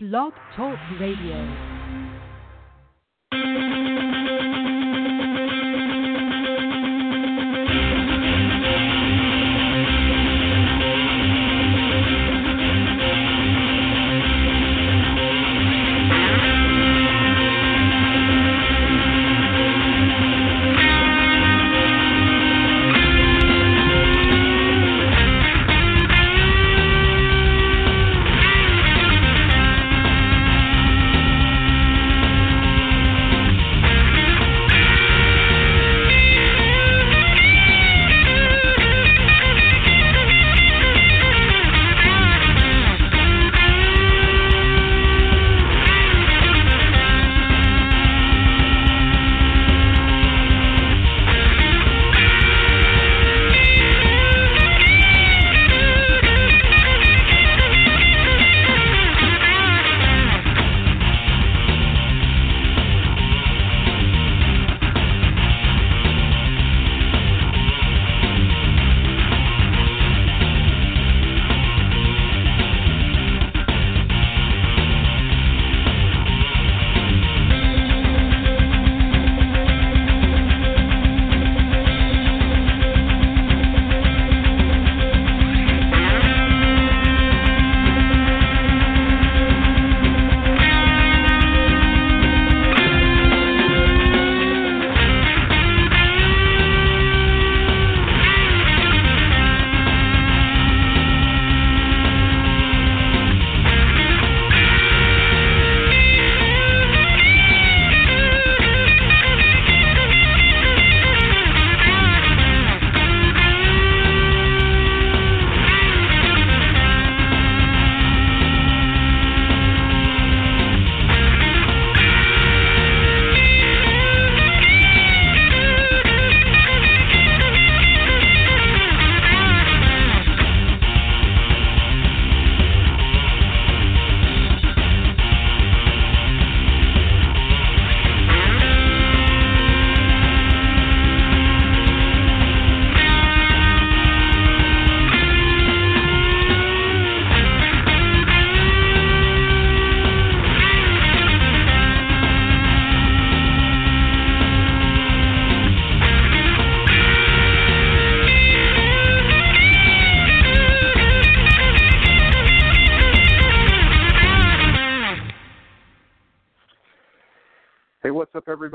Blog Talk Radio.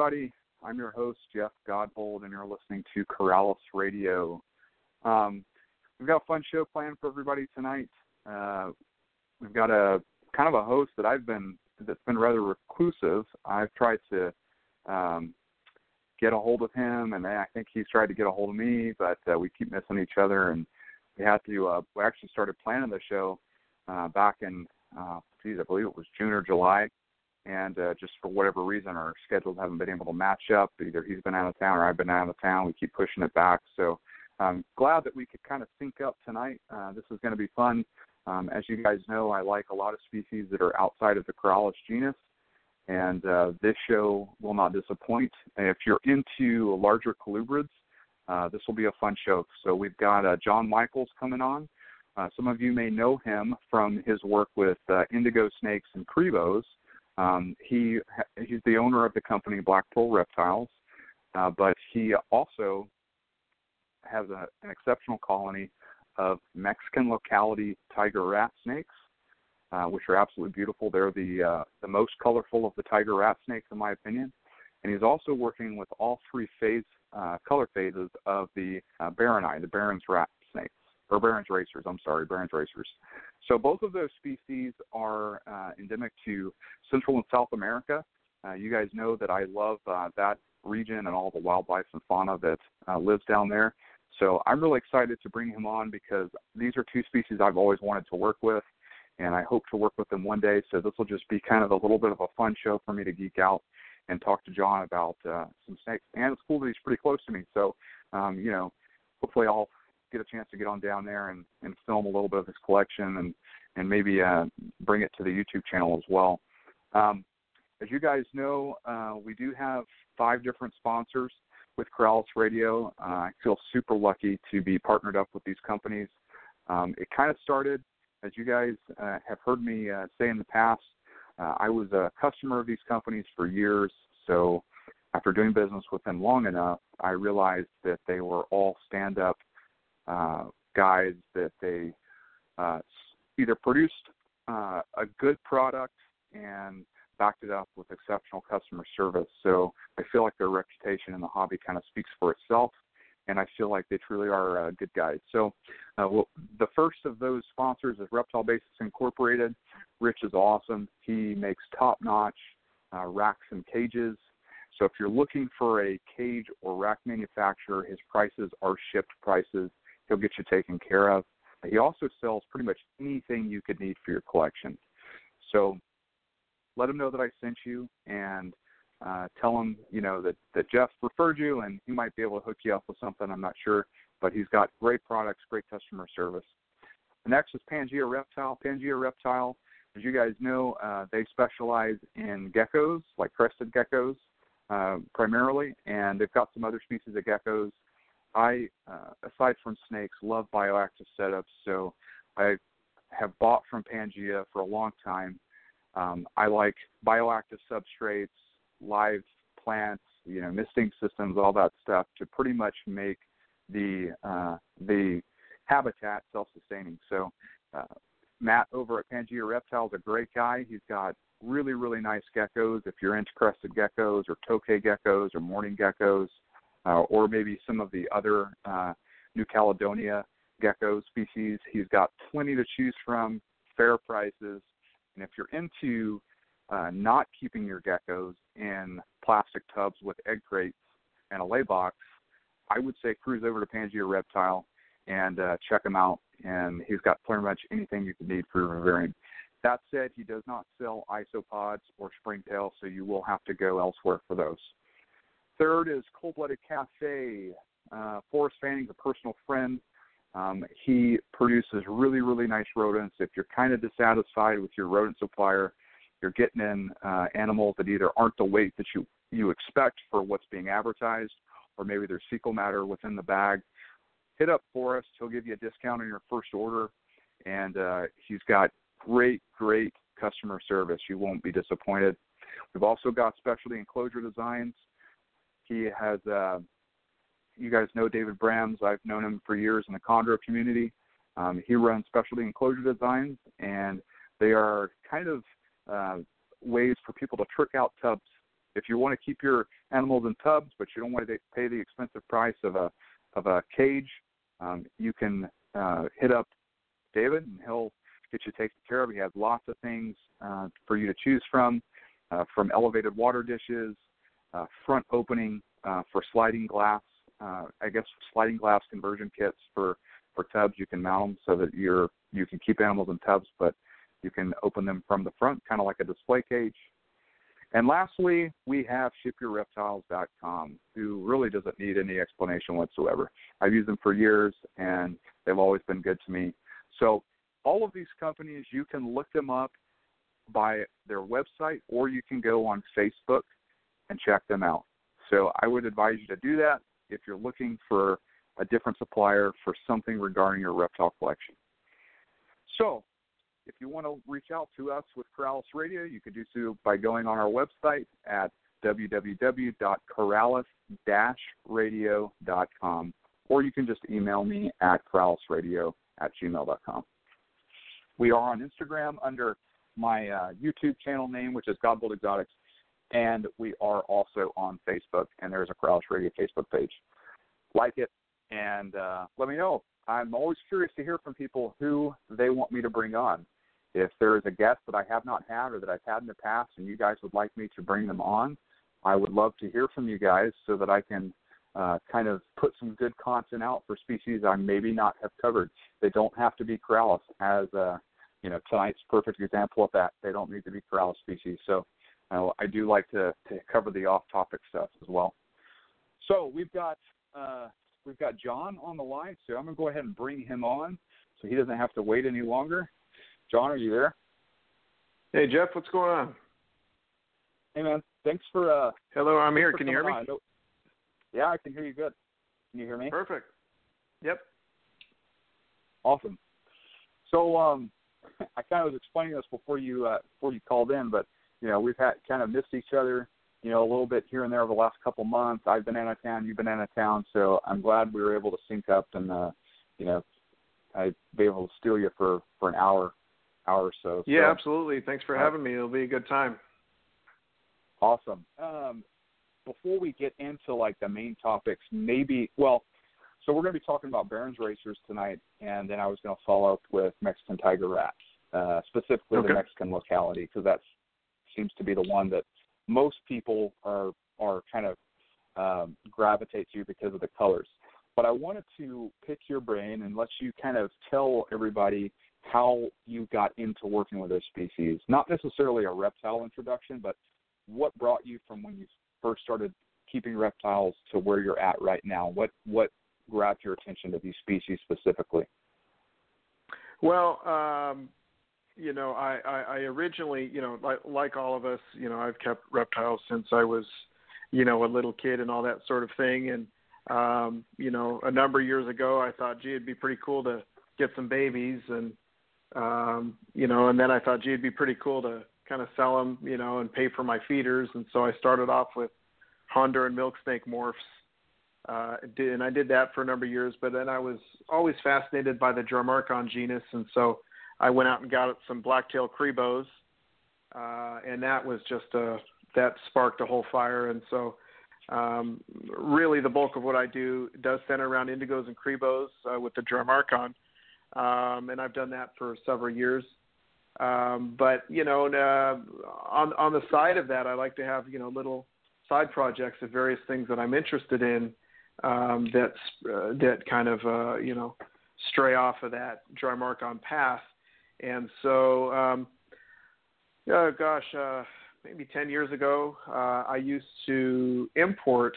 Everybody? I'm your host, Jeff Godbold, and you're listening to Corallus Radio. Um, we've got a fun show planned for everybody tonight. Uh, we've got a kind of a host that I've been that's been rather reclusive. I've tried to um, get a hold of him, and I think he's tried to get a hold of me, but uh, we keep missing each other. And we had to. Uh, we actually started planning the show uh, back in, uh, geez, I believe it was June or July and uh, just for whatever reason our schedules haven't been able to match up. Either he's been out of town or I've been out of town. We keep pushing it back. So I'm glad that we could kind of sync up tonight. Uh, this is going to be fun. Um, as you guys know, I like a lot of species that are outside of the Corallus genus, and uh, this show will not disappoint. If you're into larger colubrids, uh, this will be a fun show. So we've got uh, John Michels coming on. Uh, some of you may know him from his work with uh, indigo snakes and cribos. Um, he he's the owner of the company Black Pearl Reptiles, uh, but he also has a, an exceptional colony of Mexican locality tiger rat snakes, uh, which are absolutely beautiful. They're the uh, the most colorful of the tiger rat snakes, in my opinion. And he's also working with all three phase uh, color phases of the uh, Baroni, the Baron's rat snakes, or Baron's racers. I'm sorry, Baron's racers. So both of those species are uh, endemic to Central and South America. Uh, you guys know that I love uh, that region and all the wildlife and fauna that uh, lives down there. So I'm really excited to bring him on because these are two species I've always wanted to work with, and I hope to work with them one day. So this will just be kind of a little bit of a fun show for me to geek out and talk to John about uh, some snakes. And it's cool that he's pretty close to me. So, um, you know, hopefully I'll get a chance to get on down there and, and film a little bit of his collection and and maybe uh, bring it to the YouTube channel as well. Um, as you guys know, uh, we do have five different sponsors with Corallus Radio. Uh, I feel super lucky to be partnered up with these companies. Um, it kind of started, as you guys uh, have heard me uh, say in the past, Uh, I was a customer of these companies for years, so after doing business with them long enough, I realized that they were all stand-up uh, guys that they uh, either produced uh, a good product and backed it up with exceptional customer service. So I feel like their reputation in the hobby kind of speaks for itself, and I feel like they truly are uh, good guys. So uh, well, the first of those sponsors is Reptile Basics Incorporated. Rich is awesome. He makes top-notch uh, racks and cages. So if you're looking for a cage or rack manufacturer, his prices are shipped prices. He'll get you taken care of. He also sells pretty much anything you could need for your collection. So let him know that I sent you and uh, tell him, you know, that, that Jeff referred you and he might be able to hook you up with something. I'm not sure, but he's got great products, great customer service. The next is Pangea Reptile. Pangea Reptile, as you guys know, uh, they specialize in geckos, like crested geckos, uh, primarily, and they've got some other species of geckos. I, uh, aside from snakes, love bioactive setups, so I have bought from Pangea for a long time. Um, I like bioactive substrates, live plants, you know, misting systems, all that stuff to pretty much make the uh, the habitat self-sustaining. So uh, Matt over at Pangea Reptiles is a great guy. He's got really really nice geckos. If you're into crested geckos or tokay geckos or mourning geckos, uh, or maybe some of the other uh, New Caledonia gecko species. He's got plenty to choose from, fair prices, and if you're into uh, not keeping your geckos in plastic tubs with egg crates and a lay box, I would say cruise over to Pangea Reptile and uh, check him out. And he's got pretty much anything you could need for revering. That said, he does not sell isopods or springtails, so you will have to go elsewhere for those. Third is Cold Blooded Cafe. Uh, Forrest Fanning's a personal friend. Um, he produces really, really nice rodents. If you're kind of dissatisfied with your rodent supplier, you're getting in uh, animals that either aren't the weight that you you expect for what's being advertised, or maybe there's fecal matter within the bag. Hit up Forrest. He'll give you a discount on your first order, and uh, he's got great, great customer service. You won't be disappointed. We've also got specialty enclosure designs. He has, uh, you guys know David Brams. I've known him for years in the chondro community. Um, he runs specialty enclosure designs, and they are kind of uh, ways for people to trick out tubs. If you want to keep your animals in tubs, but you don't want to pay the expensive price of a of a cage, um, you can uh, hit up David, and he'll get you taken care of. He has lots of things uh, for you to choose from, uh, from elevated water dishes uh, front opening uh, for sliding glass. Uh, I guess sliding glass conversion kits for for tubs. You can mount them so that you're you can keep animals in tubs, but you can open them from the front, kind of like a display cage. And lastly, we have shipyourreptiles.com, who really doesn't need any explanation whatsoever. I've used them for years, and they've always been good to me. So all of these companies, you can look them up by their website, or you can go on Facebook and check them out. So I would advise you to do that if you're looking for a different supplier for something regarding your reptile collection. So if you want to reach out to us with Corallus Radio, you can do so by going on our website at www.corallus-radio.com, or you can just email me at corallusradio at gmail.com. We are on Instagram under my uh, YouTube channel name, which is Godbold Exotics, and we are also on Facebook, and there's a Corallus Radio Facebook page. Like it, and uh, let me know. I'm always curious to hear from people who they want me to bring on. If there is a guest that I have not had or that I've had in the past, and you guys would like me to bring them on, I would love to hear from you guys so that I can uh, kind of put some good content out for species I maybe not have covered. They don't have to be Corallus, as uh, you know tonight's perfect example of that. They don't need to be Corallus species. So uh, I do like to, to cover the off-topic stuff as well. So we've got uh, we've got John on the line, so I'm gonna go ahead and bring him on, so he doesn't have to wait any longer. John, are you there? Hey Jeff, what's going on? Hey man, thanks for. Uh, Hello, I'm here. Can you hear me? On. Yeah, I can hear you good. Can you hear me? Perfect. Yep. Awesome. So um, I kind of was explaining this before you uh, before you called in, but you know we've had kind of missed each other, you know, a little bit here and there over the last couple months. I've been out of town, you've been out of town, so I'm glad we were able to sync up and uh, you know I'd be able to steal you for for an hour hour or so. Yeah, so, absolutely. Thanks for having me. It'll be a good time. Awesome. Um, before we get into like the main topics, maybe well, so we're going to be talking about Barons racers tonight, and then I was going to follow up with Mexican tiger rats, uh, specifically okay. the Mexican locality, because that seems to be the one that most people are are kind of um, gravitate to because of the colors. But I wanted to pick your brain and let you kind of tell everybody how you got into working with those species. Not necessarily a reptile introduction, but what brought you from when you first started keeping reptiles to where you're at right now? What what grabbed your attention to these species specifically? Well, um, you know, I, I, I originally, you know, like like all of us, you know, I've kept reptiles since I was, you know, a little kid and all that sort of thing. And um, you know, a number of years ago, I thought, gee, it'd be pretty cool to get some babies, and um, you know, and then I thought, gee, it'd be pretty cool to kind of sell them, you know, and pay for my feeders. And so I started off with Honduran milk snake morphs. Uh, and I did that for a number of years, but then I was always fascinated by the Drymarchon genus, and so I went out and got some blacktail cribos, uh, and that was just a that sparked a whole fire. And so, um, really, the bulk of what I do does center around indigos and cribos uh, with the Drymarchon, um, and I've done that for several years. Um, but you know, uh, on on the side of that, I like to have you know little side projects of various things that I'm interested in um, that's uh, that kind of uh, you know stray off of that Drymarchon path. And so, um, oh gosh, uh, maybe 10 years ago, uh, I used to import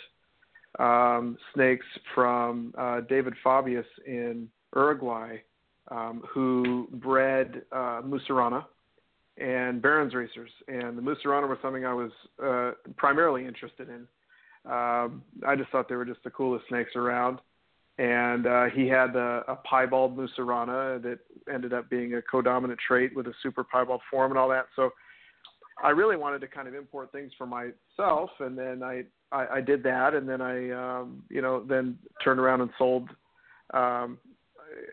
um, snakes from uh, David Fabius in Uruguay, um, who bred uh, and Barons racers. And the Mussurana was something I was uh, primarily interested in. Um, I just thought they were just the coolest snakes around. And uh, he had a, a piebald Mussurana that ended up being a codominant trait with a super piebald form and all that. So I really wanted to kind of import things for myself, and then I I, I did that, and then I um, you know then turned around and sold um,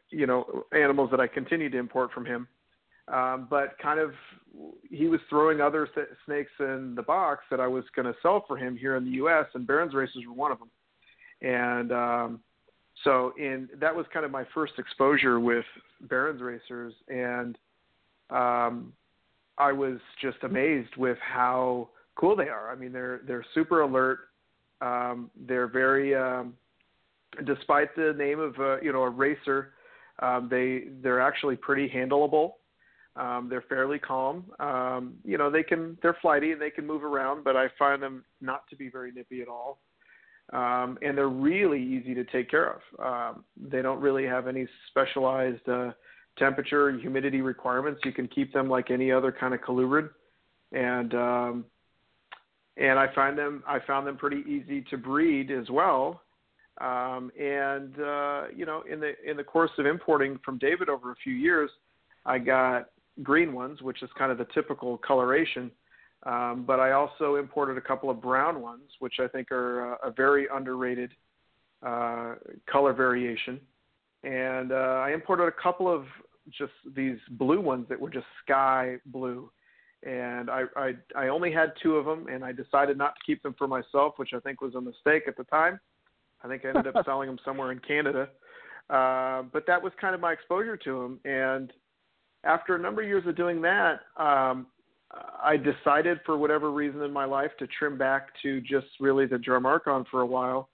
you know animals that I continued to import from him. Um, but kind of he was throwing other snakes in the box that I was going to sell for him here in the U.S. and Barons races were one of them. And um, so in that was kind of my first exposure with Barons racers, and um, I was just amazed with how cool they are. I mean, they're they're super alert. Um, they're very, um, despite the name of a, you know a racer, um, they they're actually pretty handleable. Um, they're fairly calm. Um, you know, they can they're flighty and they can move around, but I find them not to be very nippy at all. Um, and they're really easy to take care of. Um, they don't really have any specialized uh, temperature and humidity requirements. You can keep them like any other kind of colubrid, and um, and I find them I found them pretty easy to breed as well. Um, and uh, you know, in the in the course of importing from David over a few years, I got green ones, which is kind of the typical coloration. Um, but I also imported a couple of brown ones, which I think are uh, a very underrated uh, color variation. And uh, I imported a couple of just these blue ones that were just sky blue. And I, I, I only had two of them, and I decided not to keep them for myself, which I think was a mistake at the time. I think I ended up selling them somewhere in Canada. Uh, but that was kind of my exposure to them. And after a number of years of doing that, um, I decided for whatever reason in my life to trim back to just really the Drymarchon for a while.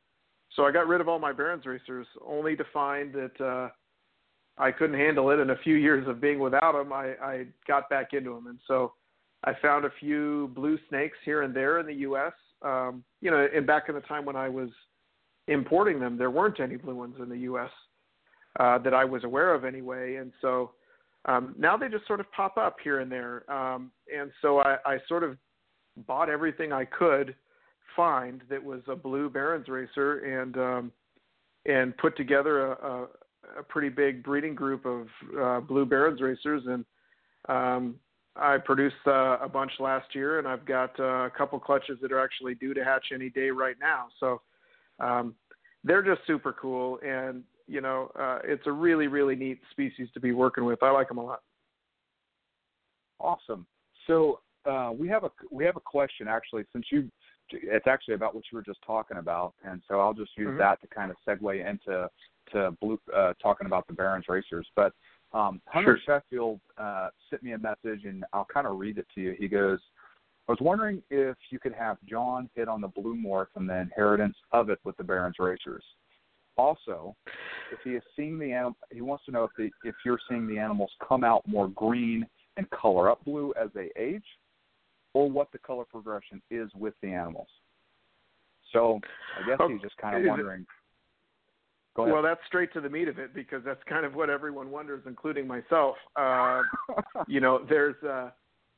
So I got rid of all my Barons racers, only to find that uh, I couldn't handle it. And a few years of being without them, I, I got back into them, and so I found a few blue snakes here and there in the U.S. Um, you know, and back in the time when I was importing them, there weren't any blue ones in the U.S. Uh, that I was aware of anyway, and so um, now they just sort of pop up here and there. Um, and so I, I sort of bought everything I could find that was a blue Barons racer and um, and put together a, a, a pretty big breeding group of uh, blue Barons racers and Um, I produced uh, a bunch last year, and I've got uh, a couple clutches that are actually due to hatch any day right now. So um, they're just super cool, and you know, uh, it's a really, really neat species to be working with. I like them a lot. Awesome. So uh, we have a we have a question actually. Since you, it's actually about what you were just talking about, and so I'll just use mm-hmm. that to kind of segue into to blue uh, talking about the Barons racers. But um, Hunter sure. Sheffield uh, sent me a message, and I'll kind of read it to you. He goes, "I was wondering if you could have John hit on the blue morph and the inheritance of it with the Barons racers. Also, if he is seeing the animal, he wants to know if the if you're seeing the animals come out more green and color up blue as they age, or what the color progression is with the animals. So I guess he's just kind of wondering. Well, that's straight to the meat of it because that's kind of what everyone wonders, including myself. Uh, you know, there's uh,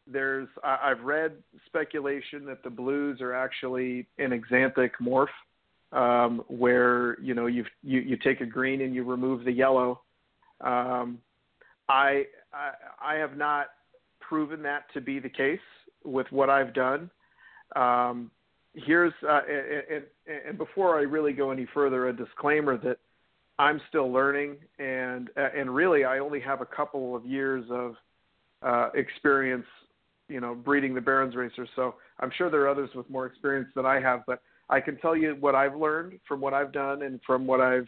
there's I, I've read speculation that the blues are actually an axanthic morph um, where you know you you you take a green and you remove the yellow. Um, I, I I have not proven that to be the case with what I've done. Um, here's uh, and, and before I really go any further, a disclaimer that I'm still learning, and and really I only have a couple of years of uh, experience, you know, breeding the Barons racers. So I'm sure there are others with more experience than I have, but I can tell you what I've learned from what I've done and from what I've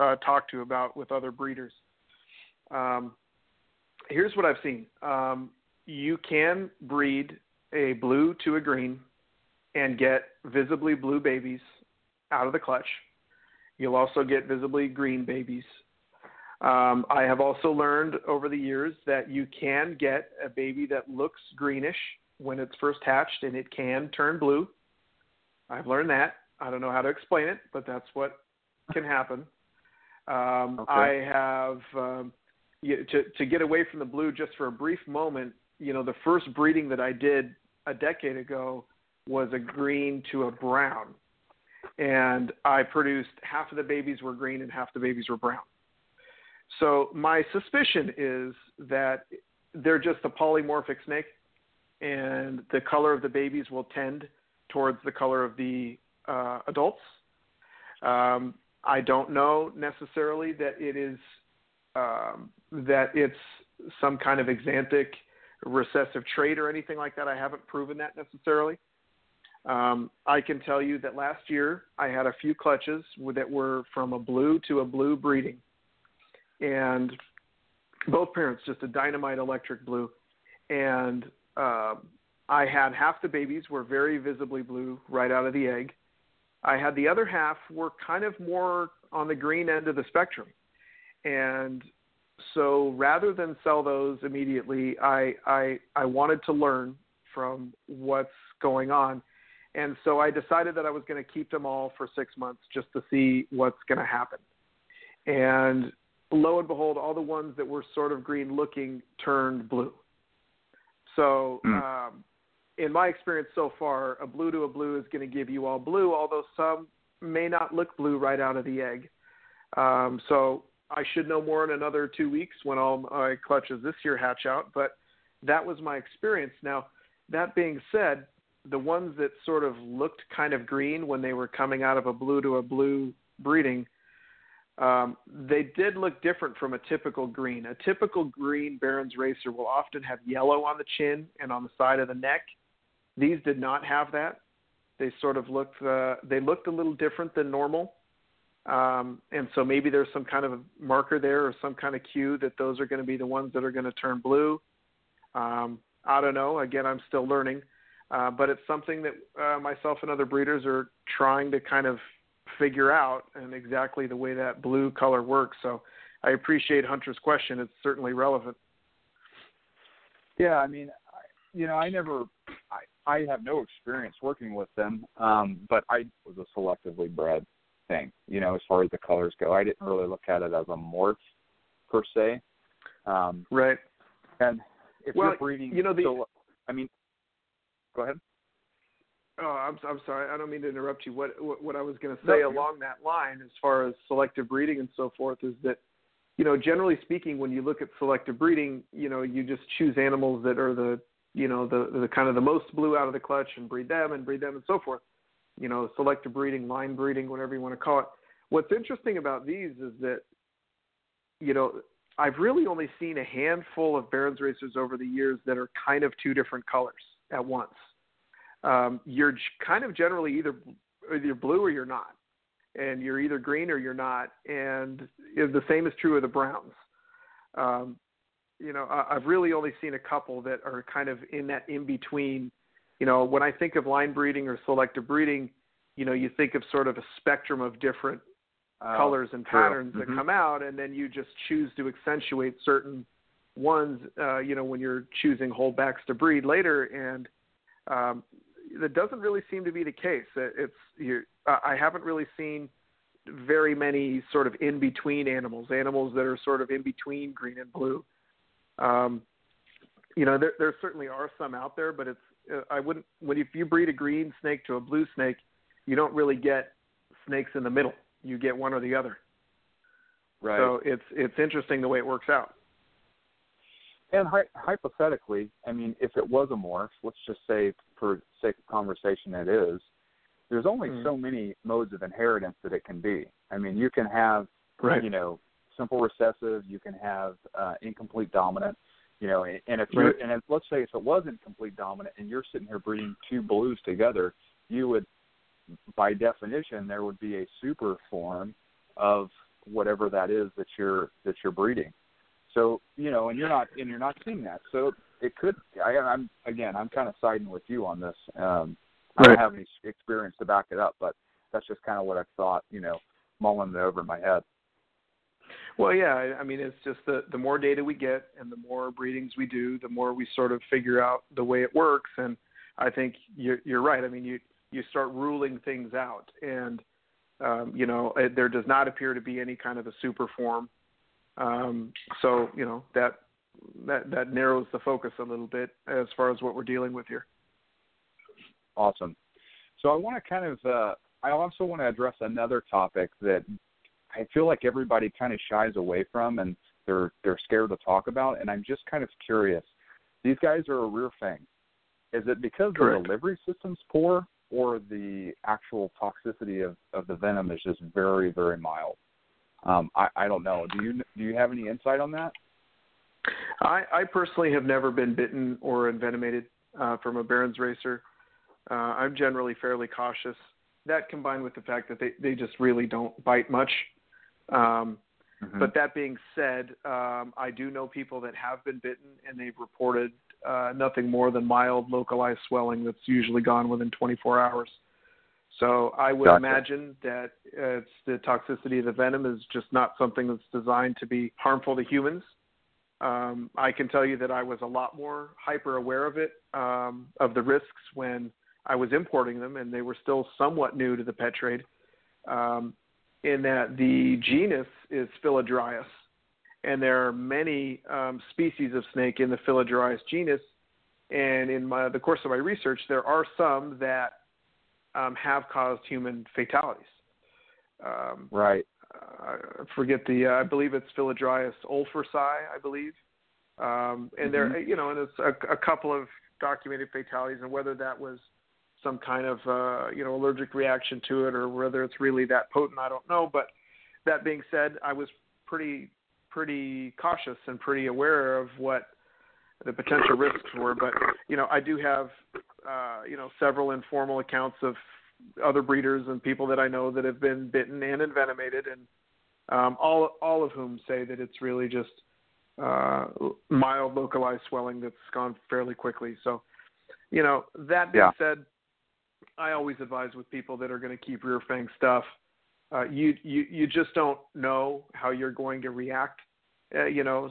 uh, talked to about with other breeders. Um, here's what I've seen. Um, you can breed a blue to a green and get visibly blue babies out of the clutch. You'll also get visibly green babies. Um, I have also learned over the years that you can get a baby that looks greenish when it's first hatched and it can turn blue. I've learned that. I don't know how to explain it, but that's what can happen. Um, okay. I have um, to to get away from the blue just for a brief moment. You know, the first breeding that I did a decade ago was a green to a brown, and I produced half of the babies were green and half the babies were brown. So my suspicion is that they're just a polymorphic snake, and the color of the babies will tend towards the color of the uh, adults. Um, I don't know necessarily that it is um, that it's some kind of axanthic recessive trait or anything like that. I haven't proven that necessarily. Um, I can tell you that last year I had a few clutches that were from a blue to a blue breeding, and both parents just a dynamite electric blue, and uh, I had half the babies were very visibly blue right out of the egg. I had the other half were kind of more on the green end of the spectrum. And so rather than sell those immediately, I, I, I wanted to learn from what's going on. And so I decided that I was going to keep them all for six months just to see what's going to happen. And lo and behold, all the ones that were sort of green looking turned blue. So mm. um, in my experience so far, a blue to a blue is going to give you all blue, although some may not look blue right out of the egg. Um, so I should know more in another two weeks when all my clutches this year hatch out. But that was my experience. Now, that being said, the ones that sort of looked kind of green when they were coming out of a blue to a blue breeding, um, they did look different from a typical green. A typical green Barons racer will often have yellow on the chin and on the side of the neck these did not have that. They sort of looked uh, they looked a little different than normal. Um, and so maybe there's some kind of marker there or some kind of cue that those are going to be the ones that are going to turn blue. Um, I don't know. Again, I'm still learning, uh, but it's something that uh, myself and other breeders are trying to kind of figure out and exactly the way that blue color works. So I appreciate Hunter's question. It's certainly relevant. Yeah, I mean, you know, I never, I, have no experience working with them, um, but I was a selectively bred thing. You know, as far as the colors go, I didn't really look at it as a morph per se. Um, right. And if well, you're breeding, you know, the, so, I mean, go ahead. Oh, I'm I'm sorry. I don't mean to interrupt you. What what, what I was going to say no, along that line, as far as selective breeding and so forth, is that you know, generally speaking, when you look at selective breeding, you know, you just choose animals that are the, you know, the the kind of the most blue out of the clutch and breed them and breed them and so forth. You know, selective breeding, line breeding, whatever you want to call it. What's interesting about these is that, you know, I've really only seen a handful of Barons racers over the years that are kind of two different colors at once. Um, you're kind of generally either either blue or you're not and you're either green or you're not. And the same is true of the Browns. Um, you know, I've really only seen a couple that are kind of in that in between. You know, when I think of line breeding or selective breeding, you know, you think of sort of a spectrum of different uh, colors and patterns true. that mm-hmm. come out, and then you just choose to accentuate certain ones. Uh, you know, when you're choosing holdbacks to breed later, and um, that doesn't really seem to be the case. It's you, I haven't really seen very many sort of in between animals, animals that are sort of in between green and blue. Um, you know, there, there certainly are some out there, but it's uh, I wouldn't when if you breed a green snake to a blue snake, you don't really get snakes in the middle. You get one or the other. Right. So it's it's interesting the way it works out. And hy- hypothetically, I mean, if it was a morph, let's just say for sake of conversation it is, there's only mm. so many modes of inheritance that it can be. I mean, you can have, right. you know, simple recessive, you can have uh, incomplete dominant, you know, and if you right. and if, let's say if it was incomplete dominant and you're sitting here breeding two blues together, you would, by definition, there would be a super form of whatever that is that you're that you're breeding. So you know, and you're not and you're not seeing that. So it could. I, I'm again, I'm kind of siding with you on this. Um, I don't have any experience to back it up, but that's just kind of what I thought. You know, mulling it over in my head. Well, yeah, I mean, it's just the the more data we get and the more breedings we do, the more we sort of figure out the way it works. And I think you're you're right. I mean, you you start ruling things out, and um, you know, there does not appear to be any kind of a super form um, so you know that that that narrows the focus a little bit as far as what we're dealing with here. Awesome. So I want to kind of uh, I also want to address another topic that I feel like everybody kind of shies away from and they're they're scared to talk about, and I'm just kind of curious. These guys are a rear fang. Is it because Correct. the delivery system's poor, or the actual toxicity of, of the venom is just very very mild? Um, I, I don't know. Do you do you have any insight on that? I, I personally have never been bitten or envenomated uh, from a Barons racer. Uh, I'm generally fairly cautious. That combined with the fact that they, they just really don't bite much. Um, mm-hmm. But that being said, um, I do know people that have been bitten and they've reported uh, nothing more than mild localized swelling that's usually gone within 24 hours. So I would gotcha. imagine that uh, it's the toxicity of the venom is just not something that's designed to be harmful to humans. Um, I can tell you that I was a lot more hyper aware of it, um, of the risks when I was importing them, and they were still somewhat new to the pet trade. Um, in that the genus is Philodryas, and there are many um, species of snake in the Philodryas genus. And in my, the course of my research, there are some that um, have caused human fatalities. Um, right. I forget the. Uh, I believe it's Philodryas olfersi. I believe. Um, and mm-hmm. there, you know, and it's a, a couple of documented fatalities, and whether that was some kind of uh, you know allergic reaction to it or whether it's really that potent, I don't know. But that being said, I was pretty pretty cautious and pretty aware of what the potential risks were. But you know, I do have uh, you know several informal accounts of other breeders and people that I know that have been bitten and envenomated, and um, all all of whom say that it's really just uh, mild localized swelling that's gone fairly quickly. So, you know, that being yeah. said, I always advise with people that are going to keep rear fang stuff. Uh, you you you just don't know how you're going to react. Uh, you know,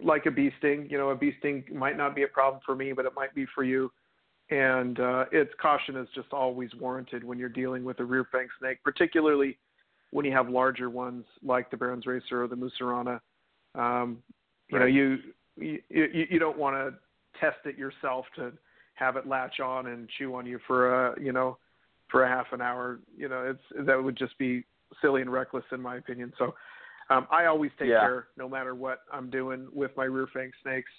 like a bee sting. You know, a bee sting might not be a problem for me, but it might be for you. And uh, its caution is just always warranted when you're dealing with a rear fang snake, particularly when you have larger ones like the Barons Racer or the Mussurana. Um, you right. know, you you you don't want to test it yourself to have it latch on and chew on you for a you know for a half an hour. You know, it's that would just be silly and reckless in my opinion. So Um, I always take Yeah. care, no matter what I'm doing with my rear fang snakes,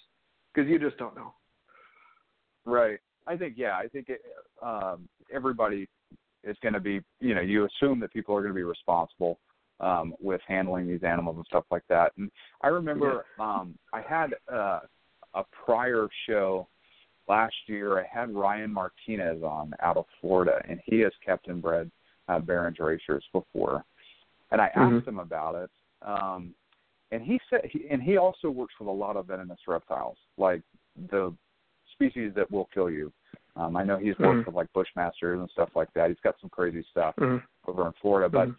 because you just don't know. Right. I think yeah. I think it, um, everybody is going to be. You know, you assume that people are going to be responsible um, with handling these animals and stuff like that. And I remember um, I had uh, a prior show last year. I had Ryan Martinez on out of Florida, and he has kept and bred uh, Barons racers before. And I asked Mhm. him about it. Um, and he said, he, and he also works with a lot of venomous reptiles, like the species that will kill you. Um, I know he's worked Mhm. with like bushmasters and stuff like that. He's got some crazy stuff Mhm. over in Florida. But Mhm.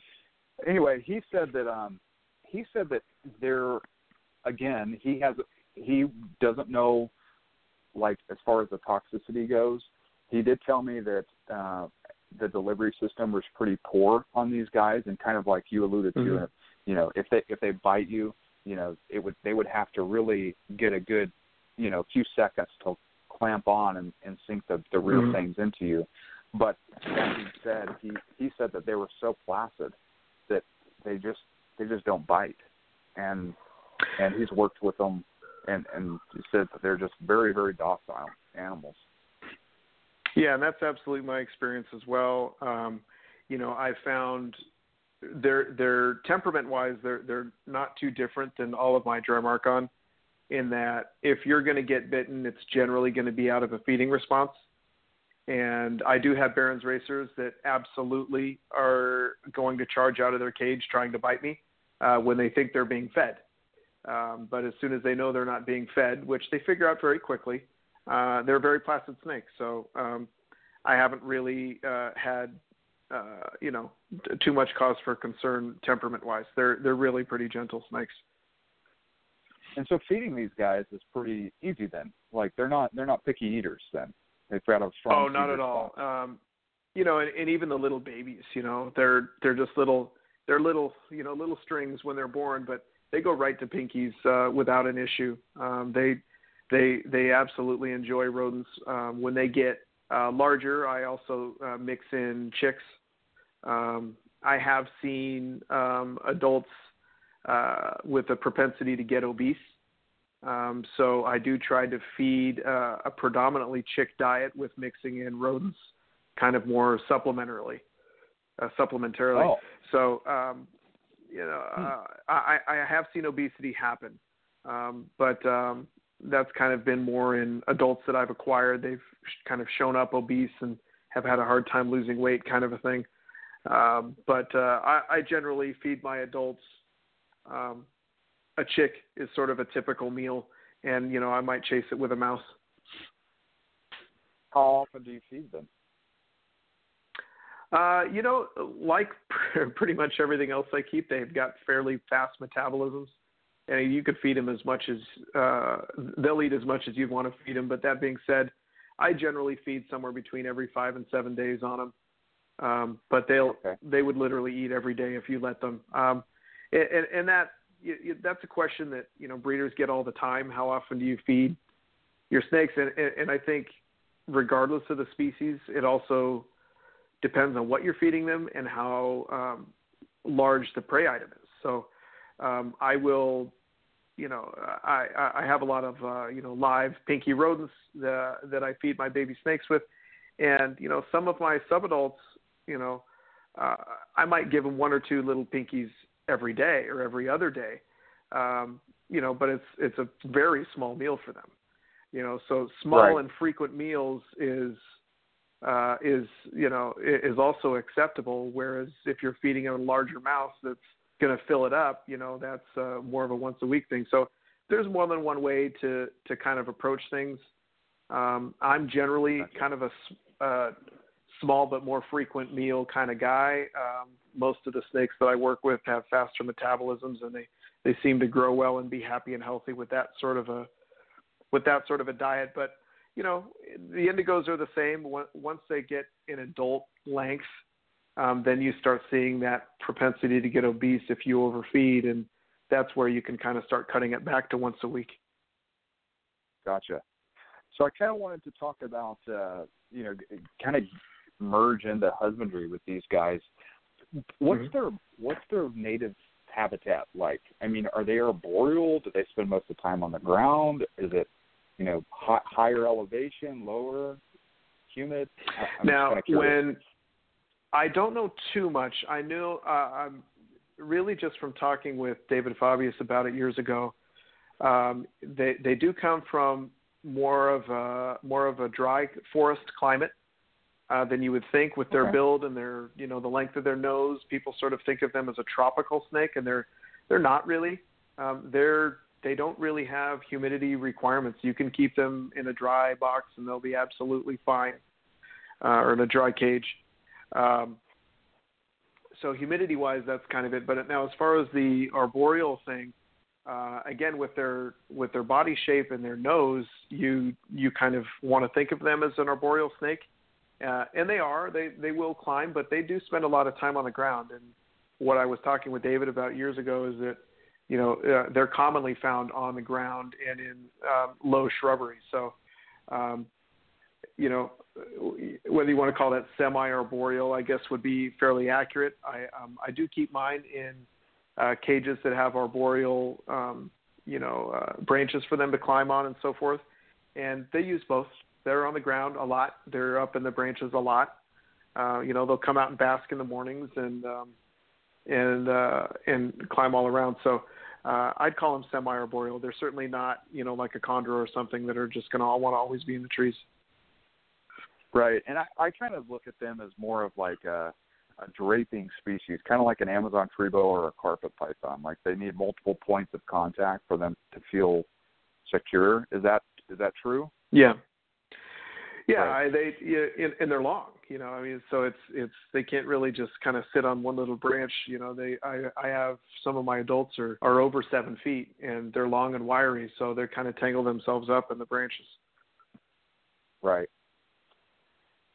anyway, he said that um he said that there again he has he doesn't know like as far as the toxicity goes. He did tell me that uh the delivery system was pretty poor on these guys and kind of like you alluded to Mhm. you know if they if they bite you you know it would they would have to really get a good you know few seconds to clamp on and, and sink the the real Mhm. things into you but that being said he he said that they were so placid that they just they just don't bite and and he's worked with them and and said that they're just very very docile animals Yeah, and that's absolutely my experience as well. Um, you know, I found they're they're temperament wise they're they're not too different than all of my Drymarchon in that if you're going to get bitten, it's generally going to be out of a feeding response. And I do have Barons racers that absolutely are going to charge out of their cage trying to bite me uh, when they think they're being fed. Um, but as soon as they know they're not being fed, which they figure out very quickly, uh, they're very placid snakes. So um, I haven't really uh, had uh, you know t- too much cause for concern temperament wise. They're they're really pretty gentle snakes. and so feeding these guys is pretty easy then like they're not they're not picky eaters then they've got a strong Oh, not at all. Um, you know, and, and even the little babies, you know, they're they're just little they're little you know little strings when they're born, but they go right to pinkies uh, without an issue. Um, they they they absolutely enjoy rodents. Um, when they get uh, larger, I also uh, mix in chicks. Um, I have seen um, adults uh, with a propensity to get obese. Um, so I do try to feed uh, a predominantly chick diet with mixing in rodents, kind of more supplementarily, uh, supplementarily. oh So um, you know, uh, I, I have seen obesity happen, um, but um, that's kind of been more in adults that I've acquired. They've kind of shown up obese and have had a hard time losing weight, kind of a thing. Um, but uh, I, I generally feed my adults. Um, a chick is sort of a typical meal, and you know I might chase it with a mouse. how often do you feed them Uh, you know, like pretty much everything else I keep, they've got fairly fast metabolisms, and you could feed them as much as uh, they'll eat as much as you want to feed them. But that being said, I generally feed somewhere between every five and seven days on them. Um, but they'll Okay. they would literally eat every day if you let them. Um, and, and that that's a question that you know breeders get all the time. How often do you feed your snakes? And, and I think regardless of the species, it also depends on what you're feeding them and how um, large the prey item is. So um, I will, you know, I, I I have a lot of uh, you know live pinky rodents that, that I feed my baby snakes with, and you know some of my subadults, you know, uh, I might give them one or two little pinkies every day or every other day, um, you know, but it's it's a very small meal for them, you know. So small Right. and frequent meals is uh, is you know is also acceptable. Whereas if you're feeding a larger mouse that's going to fill it up, you know that's uh, more of a once a week thing. So there's more than one way to to kind of approach things. Um, I'm generally Gotcha. kind of a uh, small but more frequent meal kind of guy. Um, most of the snakes that I work with have faster metabolisms, and they they seem to grow well and be happy and healthy with that sort of a with that sort of a diet. But you know, the indigos are the same. Once they get in adult length, um, then you start seeing that propensity to get obese if you overfeed, and that's where you can kind of start cutting it back to once a week. Gotcha. So I kind of wanted to talk about, uh, you know, kind of merge into husbandry with these guys. What's Mhm. their What's their native habitat like? I mean, are they arboreal? Do they spend most of the time on the ground? Is it, you know, high, higher elevation, lower, humid? I'm now, when I don't know too much, I know uh, I'm really just from talking with David Fabius about it years ago. Um, they they do come from more of a more of a dry forest climate uh, than you would think with their okay. build and their you know the length of their nose. People sort of think of them as a tropical snake, and they're they're not really. Um, they're they don't really have humidity requirements. You can keep them in a dry box and they'll be absolutely fine, uh, or in a dry cage. Um, so humidity wise, that's kind of it. But now, as far as the arboreal thing, uh, again with their with their body shape and their nose, you you kind of want to think of them as an arboreal snake, uh, and they are. They they will climb, but they do spend a lot of time on the ground. And what I was talking with David about years ago is that you know uh, they're commonly found on the ground and in um, low shrubbery. So um, you know whether you want to call that semi-arboreal, I guess would be fairly accurate. I um, I do keep mine in uh, cages that have arboreal, um, you know, uh, branches for them to climb on and so forth. And they use both. They're on the ground a lot. They're up in the branches a lot. Uh, you know, they'll come out and bask in the mornings and um, and uh, and climb all around. So uh, I'd call them semi-arboreal. They're certainly not, you know, like a chondro or something that are just going to want to always be in the trees. Right, and I, I kind of look at them as more of like a a draping species, kind of like an Amazon tree boa or a carpet python. Like they need multiple points of contact for them to feel secure. Is that is that true? Yeah. Yeah, Right. I, they yeah, and, and they're long. You know, I mean, so it's it's they can't really just kind of sit on one little branch. You know, they I I have some of my adults are are over seven feet and they're long and wiry, so they kind of tangle themselves up in the branches. Right.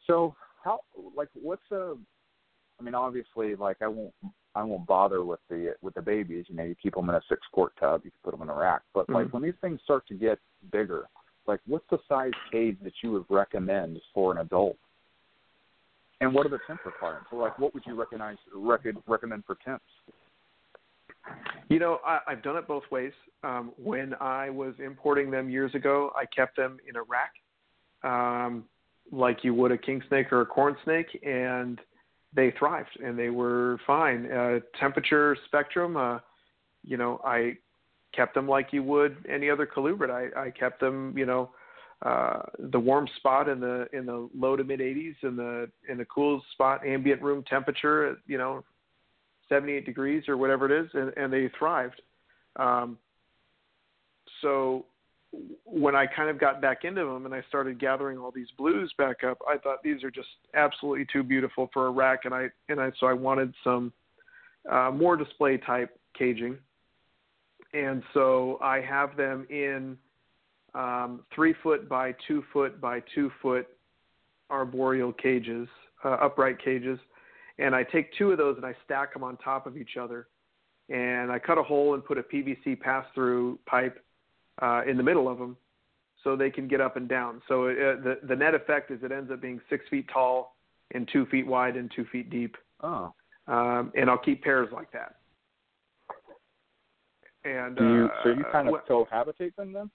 So how like what's a I mean obviously like I won't I won't bother with the with the babies. You know, you keep them in a six quart tub, you can put them in a rack. But like Mhm. when these things start to get bigger, like what's the size cage that you would recommend for an adult? And what are the temp requirements? So like what would you recognize rec- recommend for temps? You know, I, I've done it both ways. Um, when I was importing them years ago, I kept them in a rack, um, like you would a king snake or a corn snake, and they thrived and they were fine. Uh, temperature spectrum, uh, you know, I kept them like you would any other colubrid. I, I kept them, you know, uh, the warm spot in the in the low to mid 80s, and the in the cool spot, ambient room temperature, at, you know, 78 degrees or whatever it is, and, and they thrived. Um, so when I kind of got back into them and I started gathering all these blues back up, I thought these are just absolutely too beautiful for a rack, and I and I so I wanted some uh, more display type caging, and so I have them in um, three foot by two foot by two foot arboreal cages, uh, upright cages, and I take two of those and I stack them on top of each other, and I cut a hole and put a PVC pass through pipe uh, in the middle of them so they can get up and down. So uh, the the net effect is it ends up being six feet tall and two feet wide and two feet deep. Oh. Um, and I'll keep pairs like that. And Do you uh, so you kind of what- cohabitate them then?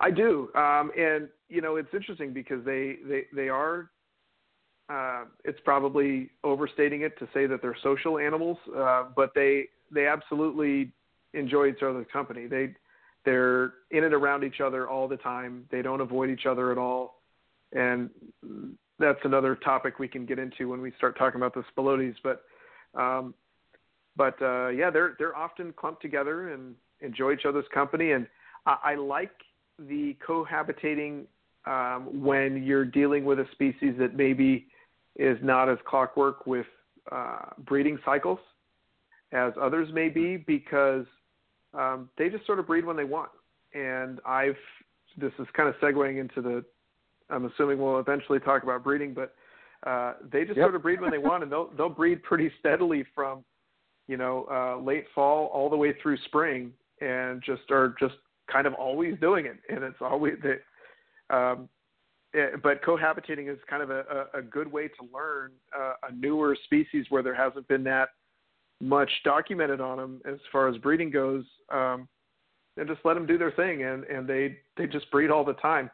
I do, um, and you know it's interesting because they they they are. Uh, it's probably overstating it to say that they're social animals, uh, but they they absolutely enjoy each other's company. They they're in and around each other all the time. They don't avoid each other at all, and that's another topic we can get into when we start talking about the spilotes. But um, but uh, yeah, they're they're often clumped together and enjoy each other's company, and I, I like the cohabitating um, when you're dealing with a species that maybe is not as clockwork with uh, breeding cycles as others may be because um, they just sort of breed when they want. And I've this is kind of segueing into the I'm assuming we'll eventually talk about breeding, but uh, they just Yep. sort of breed when they want, and they'll they'll breed pretty steadily from you know uh, late fall all the way through spring, and just are just kind of always doing it, and it's always that. Um, eh, but cohabitating is kind of a, a, good way to learn uh, a newer species where there hasn't been that much documented on them as far as breeding goes. Um, and just let them do their thing, and and they they just breed all the time.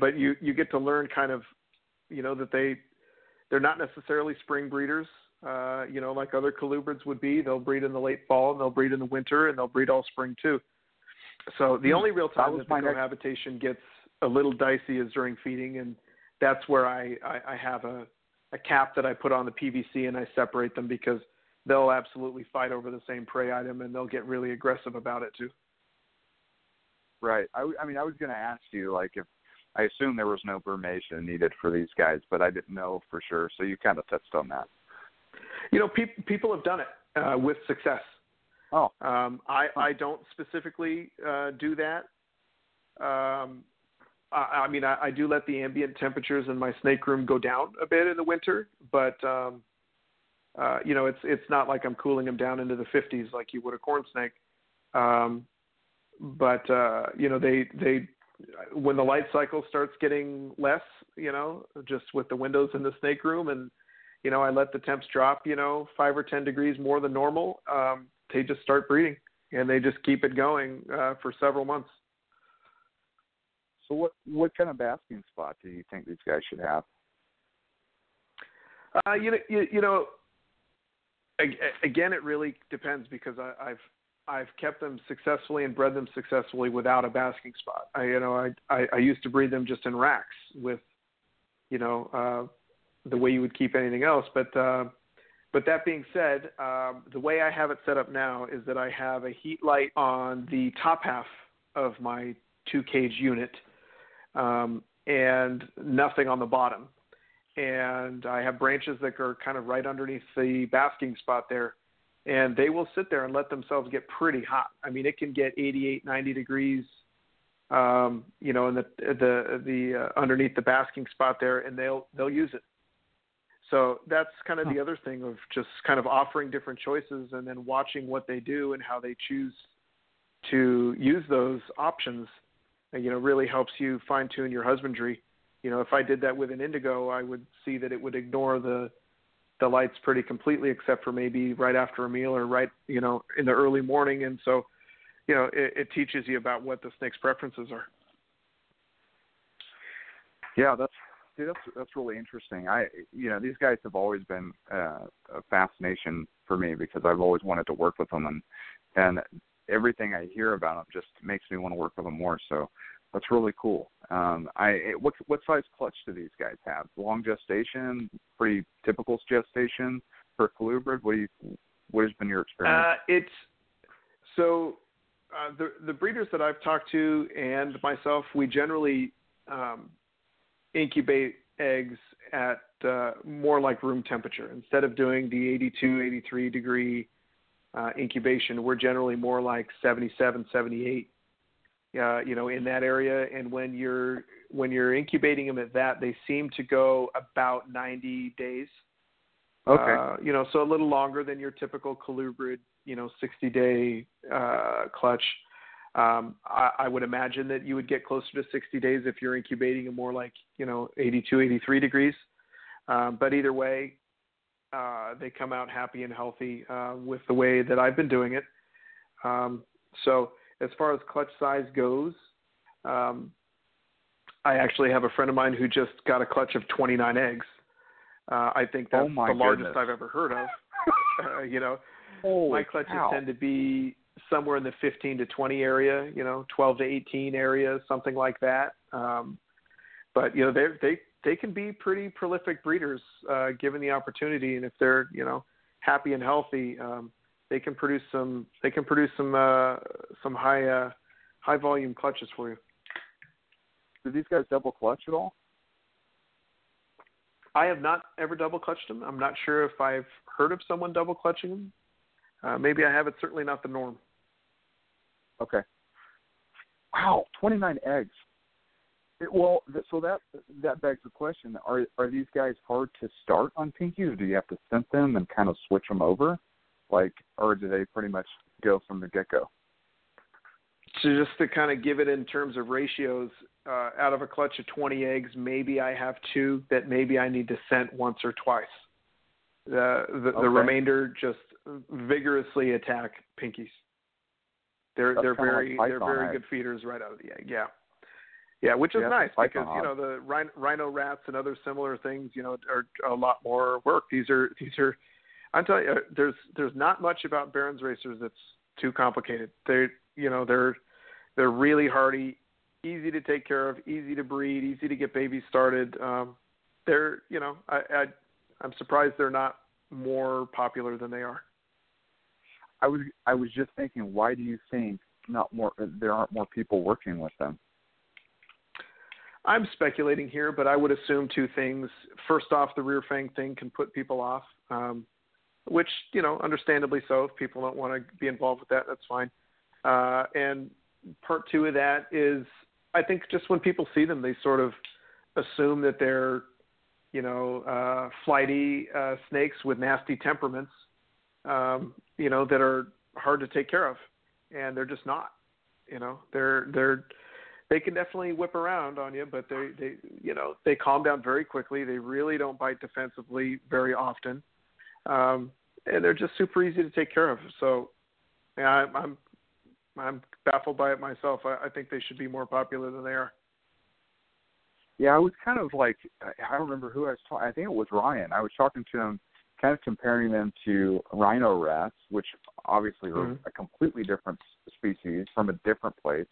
But you you get to learn kind of, you know, that they they're not necessarily spring breeders. Uh, you know, like other colubrids would be. They'll breed in the late fall and they'll breed in the winter and they'll breed all spring too. So the hmm. only real time that, that the cohabitation next... gets a little dicey is during feeding, and that's where I, I, I have a, a cap that I put on the PVC and I separate them because they'll absolutely fight over the same prey item and they'll get really aggressive about it too. Right. I, I mean, I was going to ask you, like, if I assume there was no brumation needed for these guys, but I didn't know for sure. So you kind of touched on that. You know, pe- people have done it uh, with success. Oh. Um, I, I don't specifically uh, do that. Um, I, I mean, I, I do let the ambient temperatures in my snake room go down a bit in the winter, but um, uh, you know, it's it's not like I'm cooling them down into the 50s like you would a corn snake. Um, but uh, you know, they they when the light cycle starts getting less, you know, just with the windows in the snake room, and you know, I let the temps drop, you know, five or ten degrees more than normal. Um, they just start breeding, and they just keep it going uh, for several months. So, what what kind of basking spot do you think these guys should have? Uh, you know, you, you know, again, it really depends because I, I've I've kept them successfully and bred them successfully without a basking spot. I, you know, I, I, I used to breed them just in racks with, you know, uh, the way you would keep anything else. But, uh, but that being said, um, the way I have it set up now is that I have a heat light on the top half of my two cage unit, um, and nothing on the bottom. And I have branches that are kind of right underneath the basking spot there and they will sit there and let themselves get pretty hot. I mean, it can get 88, 90 degrees, um, you know, in the the the uh, underneath the basking spot there, and they'll they'll use it. So that's kind of the other thing of just kind of offering different choices and then watching what they do and how they choose to use those options. Uh, you know, really helps you fine tune your husbandry. You know, if I did that with an indigo, I would see that it would ignore the the lights pretty completely except for maybe right after a meal or right you know in the early morning and so you know it, it teaches you about what the snake's preferences are yeah that's see, that's that's really interesting i you know these guys have always been uh, a fascination for me because i've always wanted to work with them and and everything i hear about them just makes me want to work with them more so that's really cool. Um, I what what size clutch do these guys have? Long gestation, pretty typical gestation for colubrid. What do you what has been your experience? Uh, it's so uh, the the breeders that I've talked to and myself, we generally um, incubate eggs at uh, more like room temperature instead of doing the 82, 83 degree uh, incubation. We're generally more like 77, 78 uh, you know, in that area. And when you're when you're incubating them at that, they seem to go about 90 days. Okay. Uh, you know, so a little longer than your typical colubrid, you know, 60 day uh, clutch. Um, I, I would imagine that you would get closer to 60 days if you're incubating them more like, you know, 82, 83 degrees. Um, but either way, uh, they come out happy and healthy uh, with the way that I've been doing it. Um, so as far as clutch size goes, um, I actually have a friend of mine who just got a clutch of 29 eggs. Uh, I think that's oh the goodness. largest I've ever heard of. uh, you know, Holy my clutches cow. tend to be somewhere in the 15 to 20 area. You know, 12 to 18 area, something like that. Um, but you know, they they they can be pretty prolific breeders uh, given the opportunity, and if they're you know happy and healthy, um, they can produce some they can produce some uh, some high uh, high volume clutches for you. Do these guys double clutch at all? I have not ever double clutched them. I'm not sure if I've heard of someone double clutching them. Uh, maybe I have. It's certainly not the norm. Okay. Wow, 29 eggs. It, well, so that that begs the question: Are are these guys hard to start on pinkies, or do you have to scent them and kind of switch them over? like, or do they pretty much go from the get go? So just to kind of give it in terms of ratios, uh, out of a clutch of 20 eggs, maybe I have two that maybe I need to scent once or twice. The the, Okay. the remainder just vigorously attack pinkies. They're That's they're kinda like very they're very good feeders right out of the egg. Yeah, yeah, which is Yeah, nice because you know the rhino, rhino rats and other similar things you know are a lot more work. These are these are I'm telling you, there's there's not much about Barons racers that's too complicated. They you know they're they're really hardy, easy to take care of, easy to breed, easy to get babies started. Um, they're you know I, I I'm surprised they're not more popular than they are. I was I was just thinking, why do you think not more? There aren't more people working with them. I'm speculating here, but I would assume two things. First off, the rear fang thing can put people off, um, which you know, understandably so. If people don't want to be involved with that, that's fine. Uh, and part two of that is, I think, just when people see them, they sort of assume that they're, you know, uh, flighty uh, snakes with nasty temperaments, um, you know, that are hard to take care of, and they're just not. You know, they're they're they can definitely whip around on you, but they they you know they calm down very quickly. They really don't bite defensively very often, um, and they're just super easy to take care of. So, yeah, I'm I'm, I'm baffled by it myself. I, I think they should be more popular than they are. Yeah, I was kind of like I I don't remember who I was talking. I think it was Ryan. I was talking to him, kind of comparing them to rhino rats, which obviously are Mhm. a completely different species from a different place.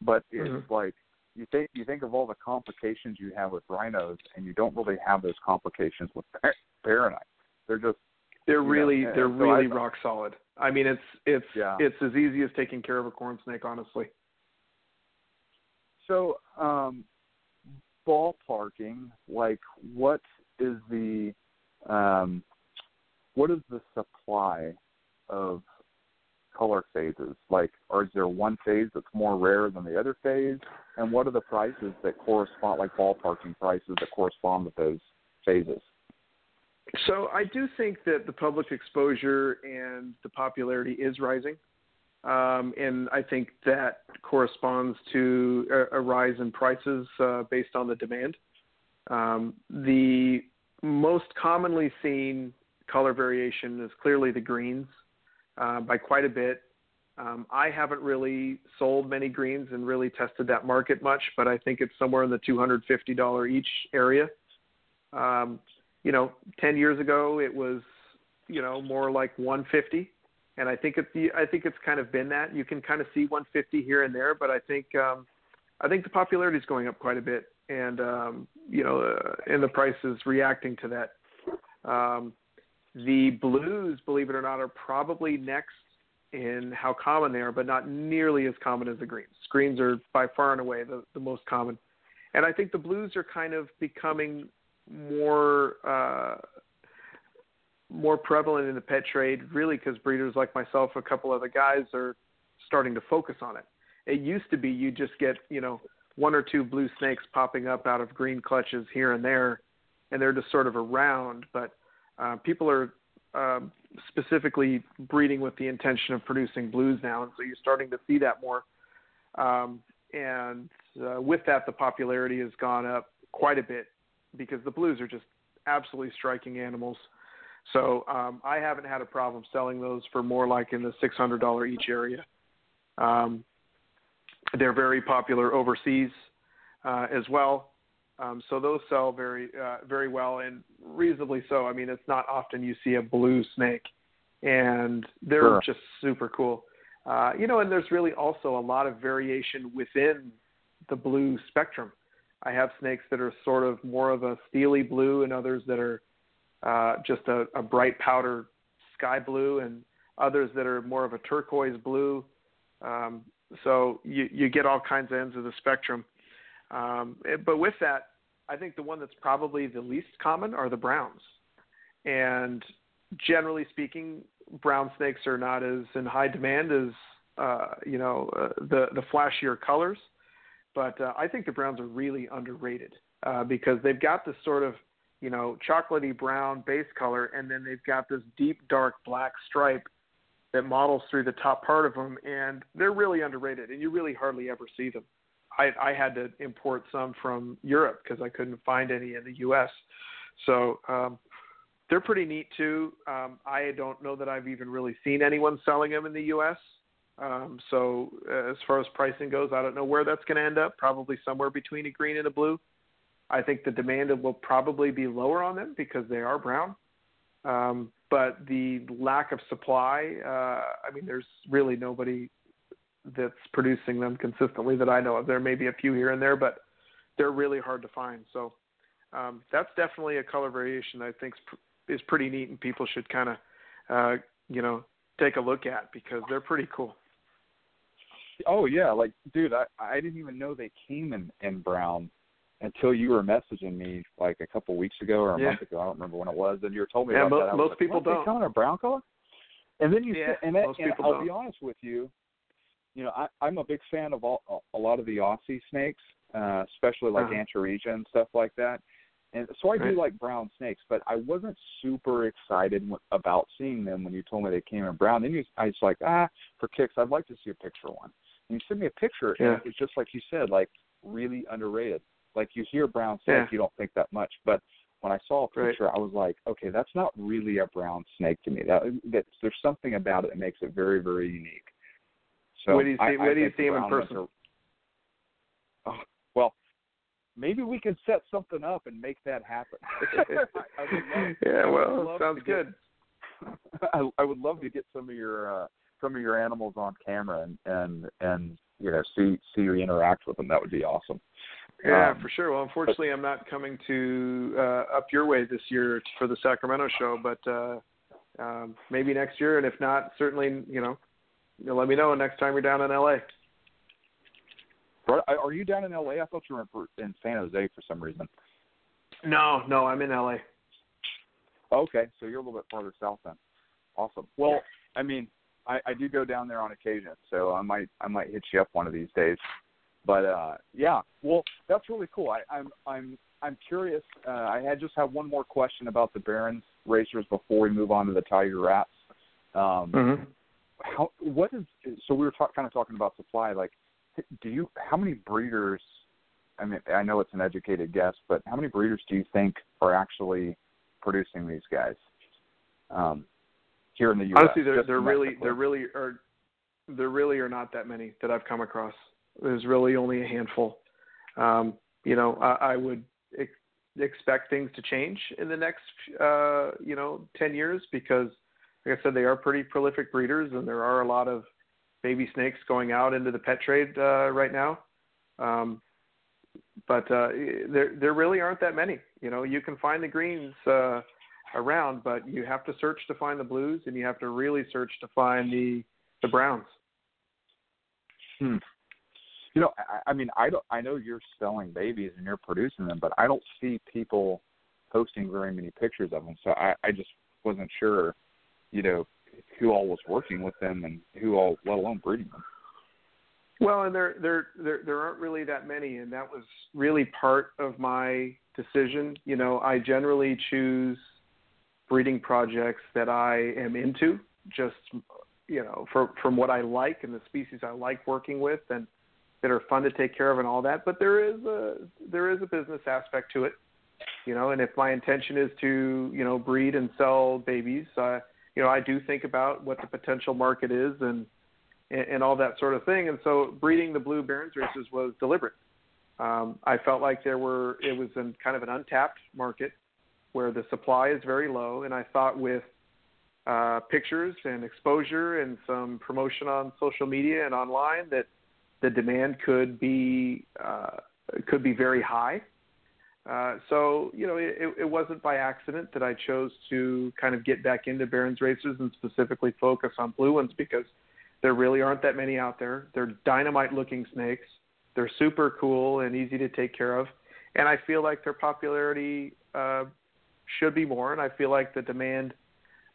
But it's Mhm. like you think you think of all the complications you have with rhinos, and you don't really have those complications with par- paranites. They're just They're really and they're so really I- rock solid. I mean, it's it's Yeah. it's as easy as taking care of a corn snake, honestly. So, um, ballparking, like, what is the, um, what is the supply of color phases? Like, or is there one phase that's more rare than the other phase? And what are the prices that correspond, like ballparking prices that correspond with those phases? So I do think that the public exposure and the popularity is rising, um, and I think that corresponds to a, a rise in prices uh, based on the demand. Um, the most commonly seen color variation is clearly the greens uh, by quite a bit. Um, I haven't really sold many greens and really tested that market much, but I think it's somewhere in the $250 each area. Um, you know, 10 years ago it was, you know, more like 150. And I think it's the, I think it's kind of been that. You can kind of see 150 here and there, but I think um, I think the popularity is going up quite a bit, and um, you know, uh, and the price is reacting to that. Um, the blues, believe it or not, are probably next in how common they are, but not nearly as common as the greens. Greens are by far and away the, the most common, and I think the blues are kind of becoming more uh, more prevalent in the pet trade, really, because breeders like myself, a couple other guys, are starting to focus on it. It used to be you just get you know one or two blue snakes popping up out of green clutches here and there, and they're just sort of around. But uh, people are um, specifically breeding with the intention of producing blues now, and so you're starting to see that more. Um, and uh, with that, the popularity has gone up quite a bit because the blues are just absolutely striking animals. So um, I haven't had a problem selling those for more like in the six hundred dollar each area. Um, they're very popular overseas uh, as well. Um, so those sell very uh, very well and reasonably so. I mean, it's not often you see a blue snake, and they're Sure. just super cool. Uh, you know, and there's really also a lot of variation within the blue spectrum. I have snakes that are sort of more of a steely blue, and others that are uh, just a, a bright powder sky blue, and others that are more of a turquoise blue. Um, so you, you get all kinds of ends of the spectrum. Um, but with that, I think the one that's probably the least common are the browns. And generally speaking, brown snakes are not as in high demand as uh, you know uh, the the flashier colors. But uh, I think the browns are really underrated uh, because they've got this sort of you know chocolatey brown base color, and then they've got this deep dark black stripe that models through the top part of them, and they're really underrated, and you really hardly ever see them. I, I had to import some from Europe because I couldn't find any in the U.S. So um, they're pretty neat too. Um, I don't know that I've even really seen anyone selling them in the U.S. Um, so uh, as far as pricing goes, I don't know where that's going to end up. Probably somewhere between a green and a blue. I think the demand will probably be lower on them because they are brown. Um, but the lack of supply, uh, I mean, there's really nobody that's producing them consistently that I know of. There may be a few here and there, but they're really hard to find. So um, that's definitely a color variation I think is pretty neat, and people should kind of, uh, you know, take a look at because they're pretty cool. Oh yeah, like dude, I I didn't even know they came in in brown until you were messaging me like a couple weeks ago or a yeah. month ago. I don't remember when it was, and you were told me yeah, about mo- that. Most like, people don't. They come in a brown color. And then you yeah, said, and, that, most and I'll don't. be honest with you, you know, I, I'm a big fan of all, a lot of the Aussie snakes, uh, especially like uh-huh. And stuff like that. And so I right. do like brown snakes, but I wasn't super excited w- about seeing them when you told me they came in brown. Then you, I was like, ah, for kicks, I'd like to see a picture of one. And you sent me a picture, Yeah. and it was just like you said, like really underrated. Like you hear brown snake, Yeah. you don't think that much, but when I saw a Right. picture, I was like, okay, that's not really a brown snake to me. That, that there's something about it that makes it very, very unique. So what do you see- I, where I do you see 'em in person? Are, oh, well, maybe we can set something up and make that happen. I, love, yeah, well, sounds to get- good. I, I would love to get some of your uh, some of your animals on camera and and and you know see see you interact with them. That would be awesome. Yeah, Um, for sure. Well, unfortunately, I'm not coming to uh, up your way this year for the Sacramento show, but uh, um, maybe next year. And if not, certainly, you know, you'll let me know next time you're down in LA. Are you down in LA? I thought you were in, in San Jose for some reason. No, no, I'm in LA. Okay, so you're a little bit farther south then. Awesome. Well, I mean, I, I do go down there on occasion, so I might I might hit you up one of these days. But uh yeah, well, that's really cool. I, I'm I'm I'm curious. Uh, I had just have one more question about the Barons racers before we move on to the Tiger Rats. Um, Mm-hmm. how what is so we were talk, kind of talking about supply like do you how many breeders i mean i know it's an educated guess but how many breeders do you think are actually producing these guys um here in the us Honestly, there, just there really, domestically? there really are, there really are not that many that I've come across. There's really only a handful. Um, you know, I, I would ex- expect things to change in the next, uh, you know, ten years because, like I said, they are pretty prolific breeders, and there are a lot of baby snakes going out into the pet trade uh, right now. Um, but uh, there, there really aren't that many. You know, you can find the greens. Uh, around, but you have to search to find the blues, and you have to really search to find the the browns. Hmm. You know, I, I mean, I don't. I know you're selling babies and you're producing them, but I don't see people posting very many pictures of them. So I, I just wasn't sure, you know, who all was working with them and who all, let alone breeding them. Well, and there there there there aren't really that many, and that was really part of my decision. You know, I generally choose breeding projects that I am into, just you know, for, from what I like and the species I like working with, and that are fun to take care of and all that. But there is a there is a business aspect to it, you know. And if my intention is to you know breed and sell babies, uh, you know, I do think about what the potential market is and and, all that sort of thing. And so breeding the blue Barons races was deliberate. Um, I felt like there were it was in kind of an untapped market where the supply is very low, and I thought with uh, pictures and exposure and some promotion on social media and online that the demand could be uh, could be very high. Uh, so you know, it, it wasn't by accident that I chose to kind of get back into Barons racers and specifically focus on blue ones because there really aren't that many out there. They're dynamite-looking snakes. They're super cool and easy to take care of, and I feel like their popularity uh, should be more. And I feel like the demand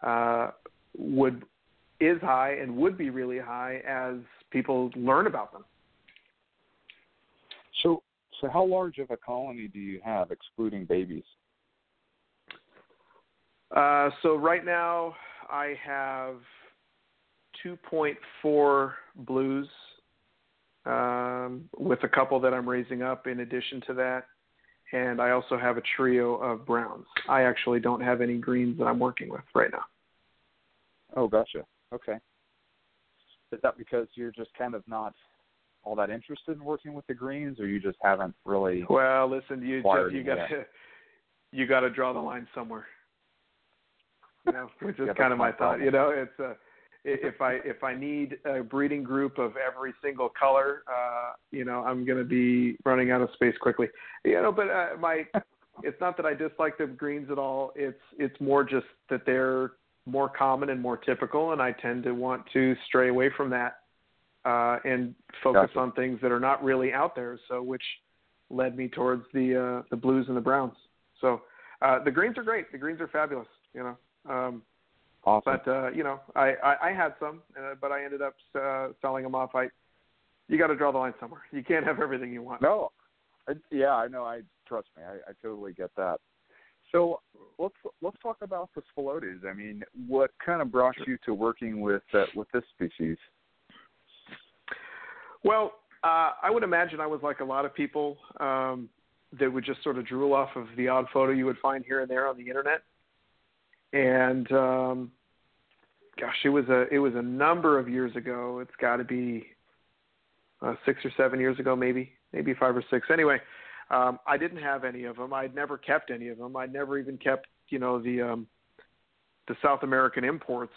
uh, would is high and would be really high as people learn about them. So, how large of a colony do you have, excluding babies? Uh, so right now I have 2.4 blues um, with a couple that I'm raising up in addition to that. and I also have a trio of browns. I actually don't have any greens that I'm working with right now. Oh, gotcha. Okay. Is that because you're just kind of not all that interested in working with the greens, or you just haven't really? Well, listen, you Jeff, you got to you got to draw the line somewhere. You know, which is Yeah, kind of my thought. You know, it's uh, if I if I need a breeding group of every single color, uh, you know, I'm going to be running out of space quickly. You know, but uh, my it's not that I dislike the greens at all. It's it's more just that they're more common and more typical, and I tend to want to stray away from that uh, and focus Gotcha. on things that are not really out there. So, which led me towards the uh, the blues and the browns. So, uh, the greens are great. The greens are fabulous. You know. Um, Awesome. but uh, you know, I, I, I had some, uh, but I ended up uh, selling them off. I, you got to draw the line somewhere. You can't have everything you want. No, I, yeah, I know. I trust me. I, I totally get that. So let's let's talk about the Spilotes. I mean, what kind of brought you to working with uh, with this species? Well, uh, I would imagine I was like a lot of people um, that would just sort of drool off of the odd photo you would find here and there on the internet. And um, gosh, it was a it was a number of years ago. It's got to be uh, six or seven years ago, maybe maybe five or six. Anyway, um, I didn't have any of them. I'd never kept any of them. I'd never even kept you know the um, the South American imports.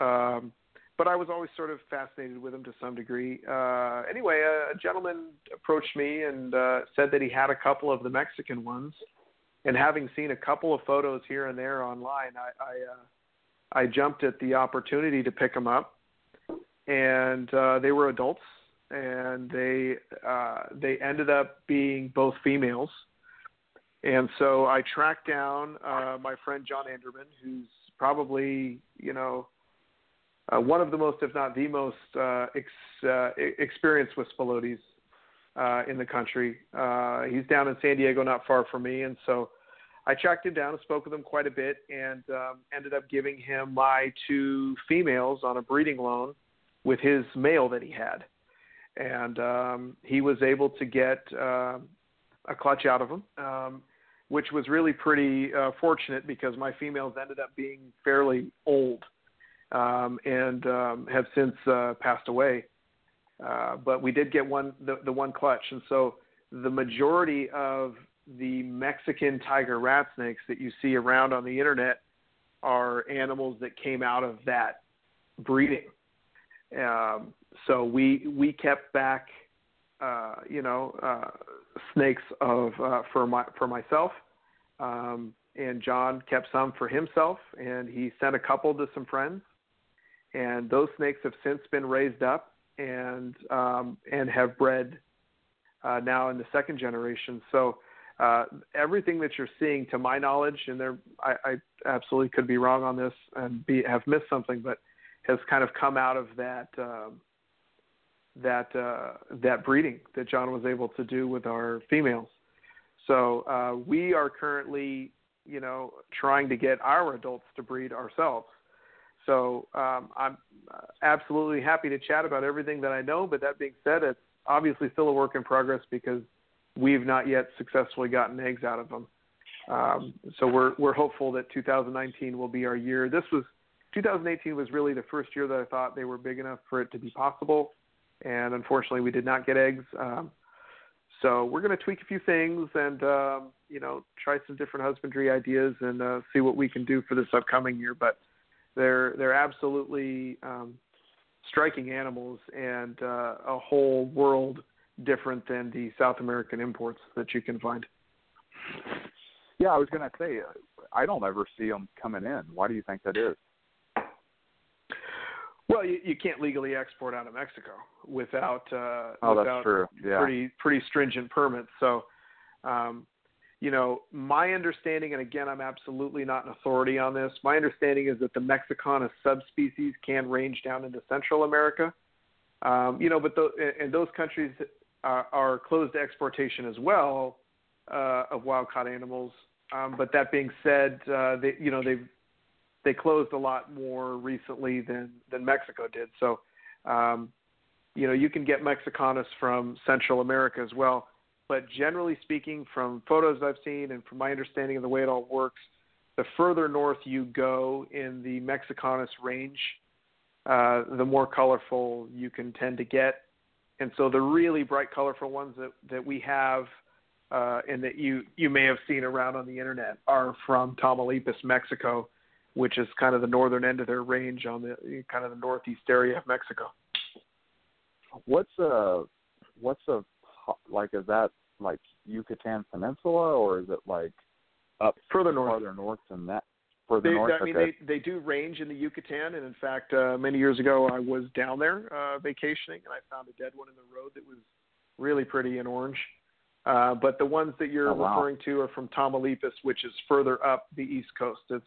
Um, but I was always sort of fascinated with them to some degree. Uh, anyway, a, a gentleman approached me and uh, said that he had a couple of the Mexican ones, and having seen a couple of photos here and there online, I I, uh, I jumped at the opportunity to pick them up, and uh, they were adults, and they uh, they ended up being both females. And so I tracked down uh, my friend John Anderman, who's probably, you know, uh, one of the most, if not the most, uh, ex, uh, experienced with Spilotes uh, in the country. Uh, he's down in San Diego, not far from me, and so I tracked him down and spoke with him quite a bit, and um, ended up giving him my two females on a breeding loan with his male that he had, and um, he was able to get um a clutch out of him. Um, which was really pretty uh, fortunate because my females ended up being fairly old um, and um, have since uh, passed away. Uh, but we did get one the, the one clutch, and so the majority of the Mexican tiger rat snakes that you see around on the internet are animals that came out of that breeding. Um, so we we kept back, uh, you know, uh, snakes of uh, for my for myself, um, and John kept some for himself, and he sent a couple to some friends, and those snakes have since been raised up and um, and have bred uh, now in the second generation. So uh, everything that you're seeing, to my knowledge, and there I, I absolutely could be wrong on this and be have missed something, but has kind of come out of that. Um, that uh, that breeding that John was able to do with our females. So uh, we are currently, you know, trying to get our adults to breed ourselves. So um, I'm uh, absolutely happy to chat about everything that I know. But that being said, it's obviously still a work in progress because we've not yet successfully gotten eggs out of them. Um, so we're we're hopeful that 2019 will be our year. This was 2018 was really the first year that I thought they were big enough for it to be possible and unfortunately we did not get eggs. Um, so we're going to tweak a few things and um, you know try some different husbandry ideas and uh, see what we can do for this upcoming year. But they're they're absolutely um, striking animals and uh, a whole world different than the South American imports that you can find. Yeah, I was going to say I don't ever see them coming in. Why do you think that is? Well, you, you can't legally export out of Mexico without uh, Oh, without that's true. Yeah. pretty pretty stringent permits. So, um, you know, my understanding, and again, I'm absolutely not an authority on this. My understanding is that the Mexicana subspecies can range down into Central America. Um, you know, but the, and those countries are, are closed to exportation as well uh, of wild caught animals. Um, but that being said, uh, they you know they've they closed a lot more recently than than Mexico did. So, um, you know, you can get Mexicanas from Central America as well. But generally speaking, from photos I've seen and from my understanding of the way it all works, the further north you go in the Mexicanus range, uh, the more colorful you can tend to get. And so the really bright, colorful ones that, that we have uh, and that you, you may have seen around on the internet are from Tamaulipas, Mexico, which is kind of the northern end of their range on the kind of the northeast area of Mexico. What's a what's a like? Is that like Yucatan Peninsula, or is it like up further north? Farther north than that. Further they, north. I mean, okay. they they do range in the Yucatan, and in fact, uh, many years ago, I was down there uh, vacationing, and I found a dead one in the road that was really pretty and orange. Uh, but the ones that you're oh, wow. referring to are from Tamaulipas, which is further up the east coast. It's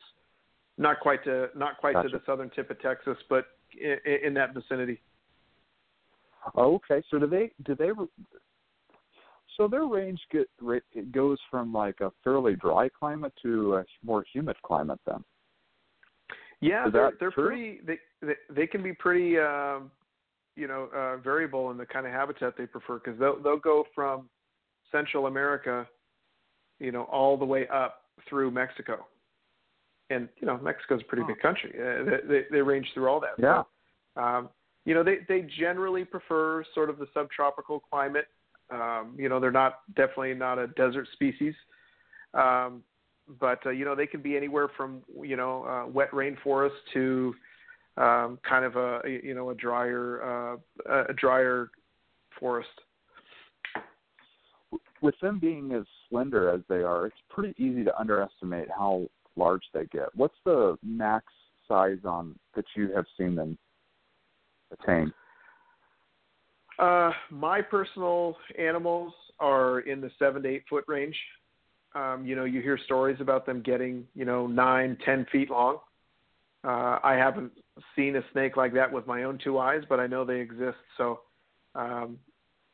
not quite to not quite gotcha. to the southern tip of Texas, but in, in that vicinity. Oh, okay. So do they do they so their range get it goes from like a fairly dry climate to a more humid climate then. Yeah, Is they're they're true? pretty. They, they they can be pretty, um, you know, uh, variable in the kind of habitat they prefer because they'll they'll go from Central America, you know, all the way up through Mexico, and you know, Mexico's a pretty Oh. big country. Uh, they, they they range through all that. Yeah. So, um, you know, they they generally prefer sort of the subtropical climate. Um, you know, they're not definitely not a desert species. Um, but uh, you know they can be anywhere from you know uh, wet rainforest to um, kind of a you know a drier uh, a drier forest. With them being as slender as they are, it's pretty easy to underestimate how large they get. What's the max size on that you have seen them attain? Uh, my personal animals are in the seven to eight foot range. Um, you know, you hear stories about them getting you know nine, ten feet long. Uh, I haven't seen a snake like that with my own two eyes, but I know they exist. So um,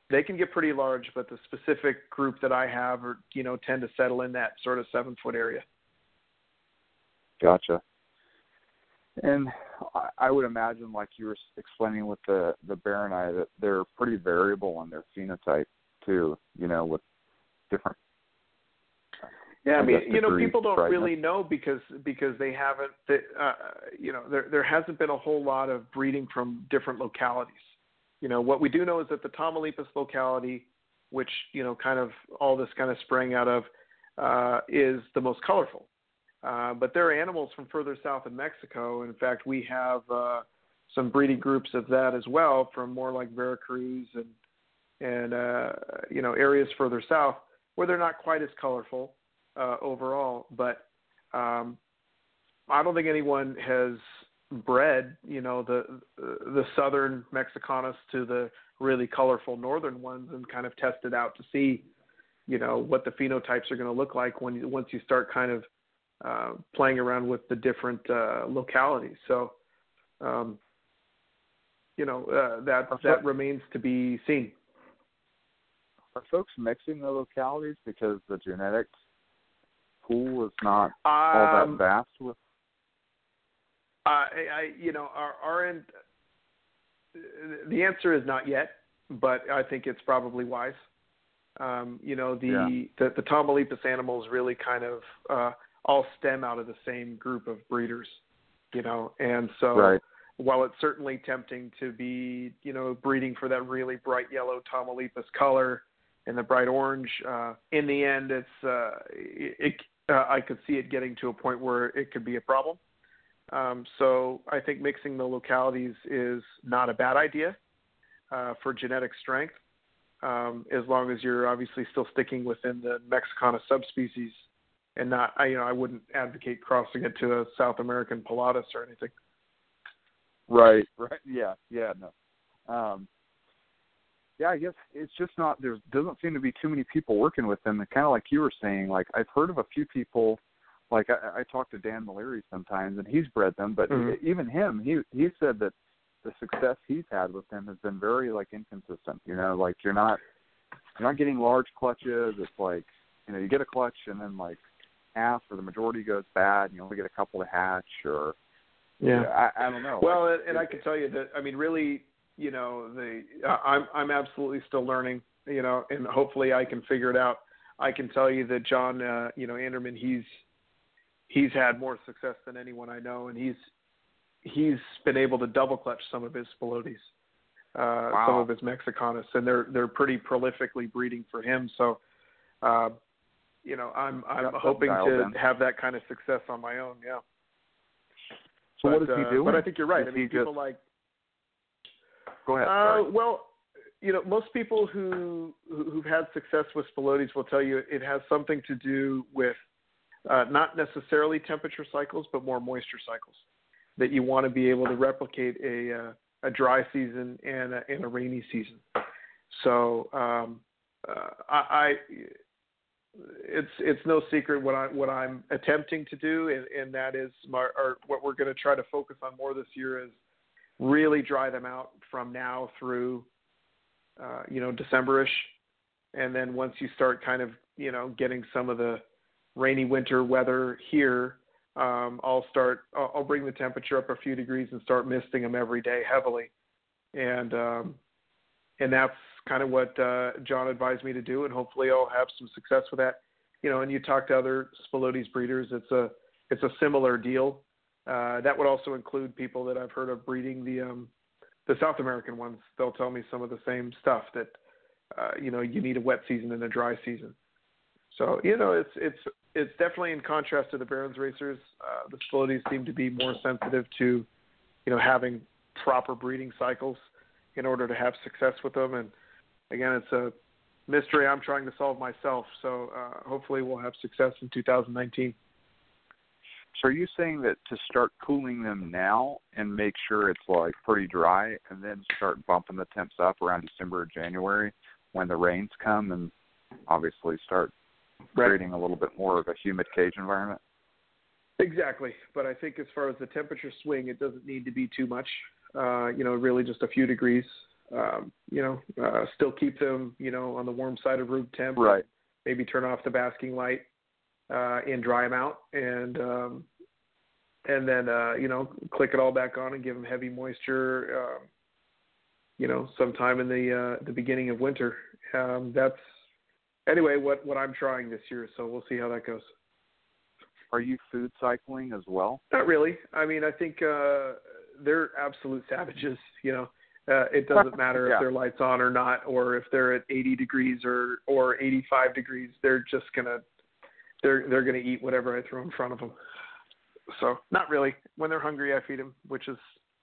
they can get pretty large, but the specific group that I have, are, you know, tend to settle in that sort of seven foot area. Gotcha. And I- I would imagine, like you were explaining with the the Baronite, that they're pretty variable in their phenotype too. You know, with different. Yeah, I I mean, you know, people don't brightness. really know because because they haven't, they, uh, you know, there there hasn't been a whole lot of breeding from different localities. You know, what we do know is that the Tamaulipas locality, which you know, kind of all this kind of sprang out of, uh, is the most colorful. Uh, but there are animals from further south in Mexico. In fact, we have uh, some breeding groups of that as well from more like Veracruz and and uh, you know areas further south where they're not quite as colorful uh, overall. But um, I don't think anyone has bred, you know, the the southern Mexicanus to the really colorful northern ones and kind of tested out to see, you know, what the phenotypes are going to look like when once you start kind of uh, playing around with the different uh, localities. So, um, you know, uh, that that remains to be seen. Are folks mixing the localities because the genetic pool is not all that Um, vast? With I, I, you know, our, our end, the answer is not yet, but I think it's probably wise. Um, you know, the, Yeah. the the animals really kind of uh, all stem out of the same group of breeders, you know, and so right. while it's certainly tempting to be, you know, breeding for that really bright yellow Tamaulipas color and the bright orange, uh, in the end, it's uh, it, it uh, I could see it getting to a point where it could be a problem. Um, so I think mixing the localities is not a bad idea uh, for genetic strength, um, as long as you're obviously still sticking within the Mexicana subspecies, and not. I, you know, I wouldn't advocate crossing it to a South American Pullatus or anything. Right, right. Yeah, yeah, no. Um yeah, I guess it's just not there doesn't seem to be too many people working with them and kinda like you were saying, like I've heard of a few people like I, I talk to Dan Mallory sometimes and he's bred them, but Mhm. even him, he he said that the success he's had with them has been very like inconsistent. You know, like you're not you're not getting large clutches. It's like you know, you get a clutch and then like half or the majority goes bad and you only get a couple to hatch or I, I don't know. Well, like, and, and I can tell you that I mean, really, you know, the uh, I'm I'm absolutely still learning you know, and hopefully I can figure it out. I can tell you that John, uh, you know, Anderman, he's he's had more success than anyone I know, and he's he's been able to double clutch some of his spilotes, uh, wow. some of his mexicanus, and they're they're pretty prolifically breeding for him. So, uh, you know, I'm I'm hoping to in. have that kind of success on my own. Yeah. So but, what is he uh, doing? But I think you're right. Is I mean, people just... like. Go ahead. Uh, well, you know, most people who who've had success with spilotes will tell you it has something to do with uh, not necessarily temperature cycles, but more moisture cycles. That you want to be able to replicate a uh, a dry season and a, and a rainy season. So um, uh, I, I it's it's no secret what I what I'm attempting to do, and, and that is my or what we're going to try to focus on more this year is really dry them out from now through uh, you know, Decemberish, and then once you start kind of, you know, getting some of the rainy winter weather here, um, I'll start. I'll, I'll bring the temperature up a few degrees and start misting them every day heavily, and um, and that's kind of what uh, John advised me to do, and hopefully I'll have some success with that. You know, and you talk to other Spilotes breeders, it's a it's a similar deal. Uh, that would also include people that I've heard of breeding the um, the South American ones, they'll tell me some of the same stuff that uh, you know you need a wet season and a dry season. So you know it's it's it's definitely in contrast to the Barons racers. Uh, the Spilotes seem to be more sensitive to you know having proper breeding cycles in order to have success with them. And again, it's a mystery I'm trying to solve myself. So uh, hopefully we'll have success in 2019. So are you saying that to start cooling them now and make sure it's like pretty dry, and then start bumping the temps up around December or January when the rains come, and obviously start right. creating a little bit more of a humid cage environment? Exactly, but I think as far as the temperature swing, it doesn't need to be too much. Uh, you know, really just a few degrees. Um, you know, uh, still keep them, you know, on the warm side of room temp. Right. Maybe turn off the basking light uh, and dry them out, and um, and then uh, you know click it all back on and give them heavy moisture. Um, you know, sometime in the uh, the beginning of winter. Um, that's anyway what what I'm trying this year. So we'll see how that goes. Are you food cycling as well? Not really. I mean, I think uh, they're absolute savages. You know, uh, it doesn't matter yeah. if their lights on or not, or if they're at 80 degrees or or 85 degrees. They're just gonna they're they're going to eat whatever I throw in front of them. So not really. When they're hungry, I feed them, which is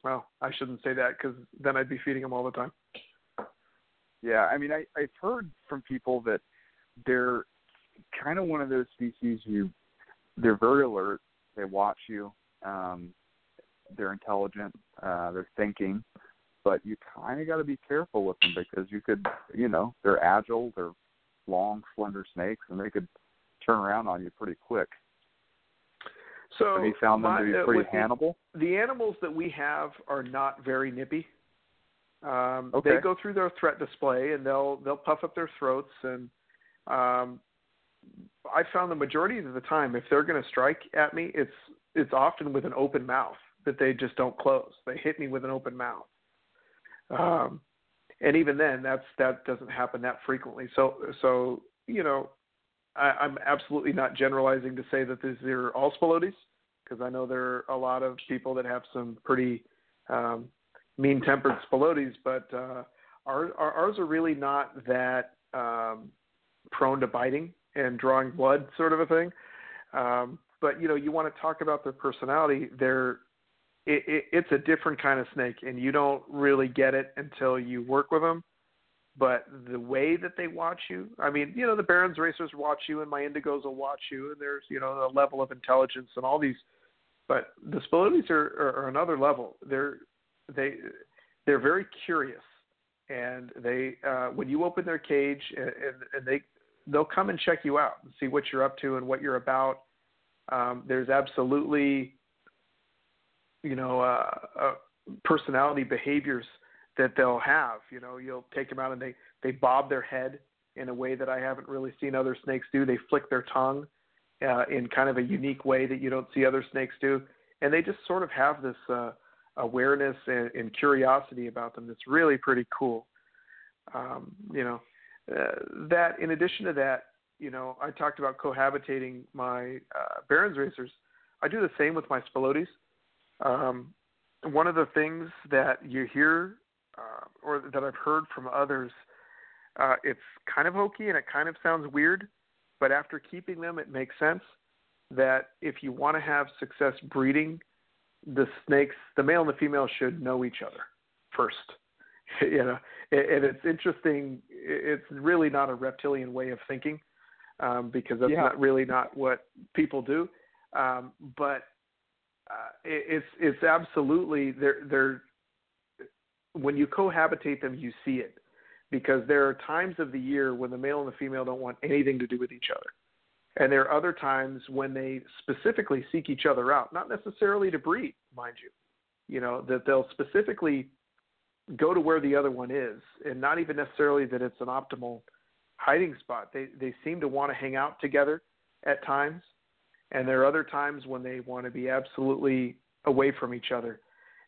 well, I shouldn't say that because then I'd be feeding them all the time. Yeah, I mean, I I've heard from people that they're kind of one of those species you they're very alert. They watch you. Um, they're intelligent. Uh, they're thinking, but you kind of got to be careful with them because you could, you know, they're agile. They're long, slender snakes, and they could turn around on you pretty quick. So have you found them my, to be uh, pretty the, hannibal? The animals that we have are not very nippy. Um, okay. They go through their threat display and they'll they'll puff up their throats and um, I found the majority of the time if they're going to strike at me, it's it's often with an open mouth that they just don't close. They hit me with an open mouth. Um, and even then, that's that doesn't happen that frequently. So so you know, I, I'm absolutely not generalizing to say that these are all spilotes, because I know there are a lot of people that have some pretty um, mean-tempered spilotes, but uh, ours, ours are really not that um, prone to biting and drawing blood, sort of a thing. Um, but you know, you want to talk about their personality. They're it, it, it's a different kind of snake, and you don't really get it until you work with them but the way that they watch you, I mean, you know, the Barons racers watch you, and my Indigos will watch you, and there's, you know, a level of intelligence and all these, but the Spilotes are, are, are another level. They're they they're very curious, and they uh, when you open their cage and, and, and they they'll come and check you out and see what you're up to and what you're about. Um, there's absolutely, you know, uh, uh, personality behaviors that they'll have. You know, you'll take them out and they they bob their head in a way that I haven't really seen other snakes do. They flick their tongue uh, in kind of a unique way that you don't see other snakes do, and they just sort of have this uh, awareness and, and curiosity about them that's really pretty cool. Um, you know, uh, that in addition to that, you know, I talked about cohabitating my uh, Barons racers. I do the same with my Spilotes. Um, one of the things that you hear uh, or that I've heard from others, uh, it's kind of hokey and it kind of sounds weird, but after keeping them, it makes sense that if you want to have success breeding, the snakes, the male and the female, should know each other first. you know, and it's interesting. It's really not a reptilian way of thinking um, because that's yeah. not really not what people do. Um, but uh, it's it's absolutely they're they're when you cohabitate them, you see it because there are times of the year when the male and the female don't want anything to do with each other. And there are other times when they specifically seek each other out, not necessarily to breed, mind you. You know, that they'll specifically go to where the other one is, and not even necessarily that it's an optimal hiding spot. They they seem to want to hang out together at times, and there are other times when they want to be absolutely away from each other.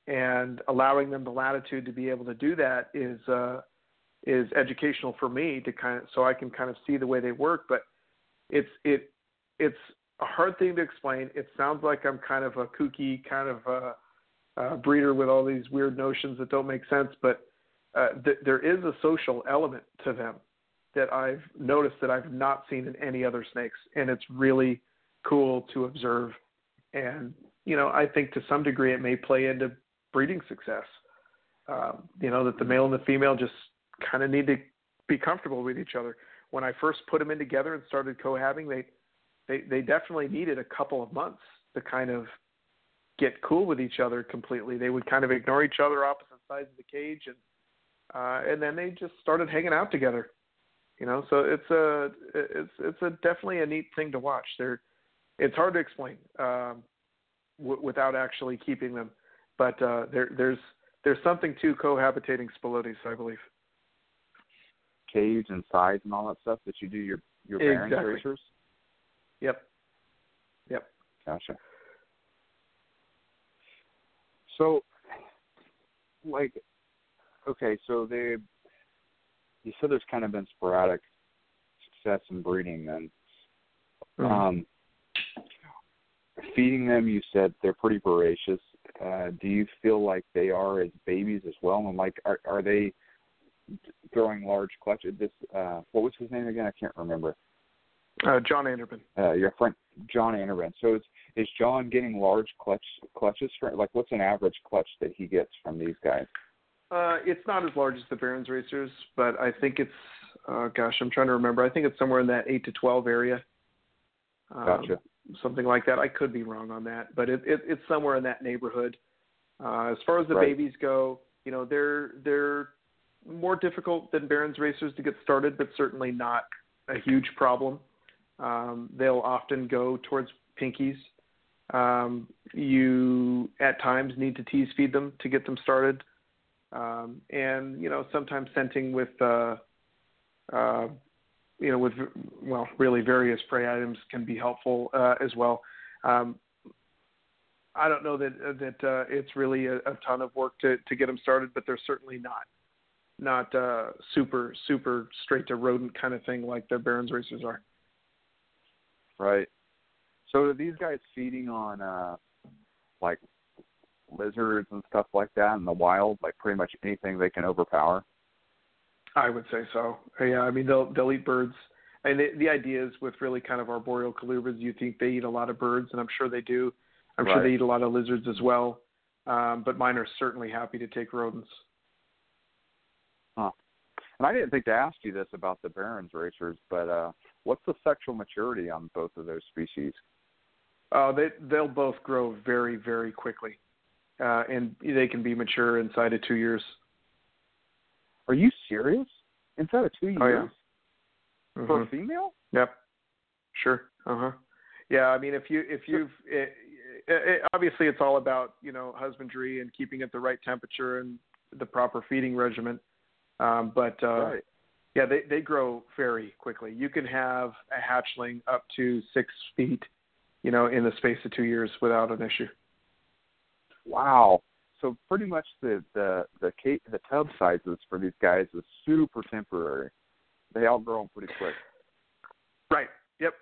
And allowing them the latitude to be able to do that is uh, is educational for me to kind of so I can kind of see the way they work. But it's it it's a hard thing to explain. It sounds like I'm kind of a kooky kind of uh, uh, breeder with all these weird notions that don't make sense, but uh, th- there is a social element to them that I've noticed that I've not seen in any other snakes, and it's really cool to observe. And you know, I think to some degree it may play into breeding success. Um, you know, that the male and the female just kind of need to be comfortable with each other. When I first put them in together and started cohabbing, they they they definitely needed a couple of months to kind of get cool with each other completely. They would kind of ignore each other opposite sides of the cage, and uh, and then they just started hanging out together. You know, so it's a it's it's a definitely a neat thing to watch. They're it's hard to explain um, w- without actually keeping them, but uh, there there's there's something to cohabitating spilotes, I believe. Cage and size and all that stuff that you do your your Barons Exactly. racers. Yep. Yep. Gotcha. So, like, okay, so they, you said there's kind of been sporadic success in breeding. Then, Mhm. um, feeding them, you said they're pretty voracious. Uh, do you feel like they are as babies as well? And like, are are they throwing large clutches? This, uh, what was his name again? I can't remember. Uh, John Anderman. uh, your friend John Anderman. So is is John getting large clutch clutches for like what's an average clutch that he gets from these guys? Uh, it's not as large as the Barons racers, but I think it's uh, gosh, I'm trying to remember. I think it's somewhere in that eight to twelve area. Um, Gotcha. Something like that. I could be wrong on that, but it, it it's somewhere in that neighborhood. Uh, as far as the Right. babies go, you know, they're they're more difficult than Barons racers to get started, but certainly not a huge problem. Um, they'll often go towards pinkies. Um, you at times need to tease feed them to get them started, um, and you know sometimes scenting with uh, uh, you know with well really various prey items can be helpful uh, as well. Um, I don't know that that uh, it's really a, a ton of work to to get them started, but they're certainly not not uh, super super straight to rodent kind of thing like the Barons racers are. Right. So are these guys feeding on uh like lizards and stuff like that in the wild, like pretty much anything they can overpower? I would say so. Yeah, I mean they'll they'll eat birds. And the, the idea is with really kind of arboreal colubrids, you think they eat a lot of birds, and I'm sure they do. I'm sure they eat a lot of lizards as well. Um, but mine are certainly happy to take rodents. Huh. And I didn't think to ask you this about the Barons racers, but uh what's the sexual maturity on both of those species? Uh, they they'll both grow very very quickly, uh, and they can be mature inside of two years. Are you serious? Inside of two years Oh, yeah. for a Mhm. female? Yep. Sure. Uh huh. Yeah. I mean, if you if you've it, it, it, obviously it's all about you know husbandry and keeping it the right temperature and the proper feeding regimen. Um, but uh, right. yeah, they they grow very quickly. You can have a hatchling up to six feet, you know, in the space of two years without an issue. Wow. So pretty much the the the ca- the tub sizes for these guys is super temporary. they outgrow them pretty quick. Right. Yep.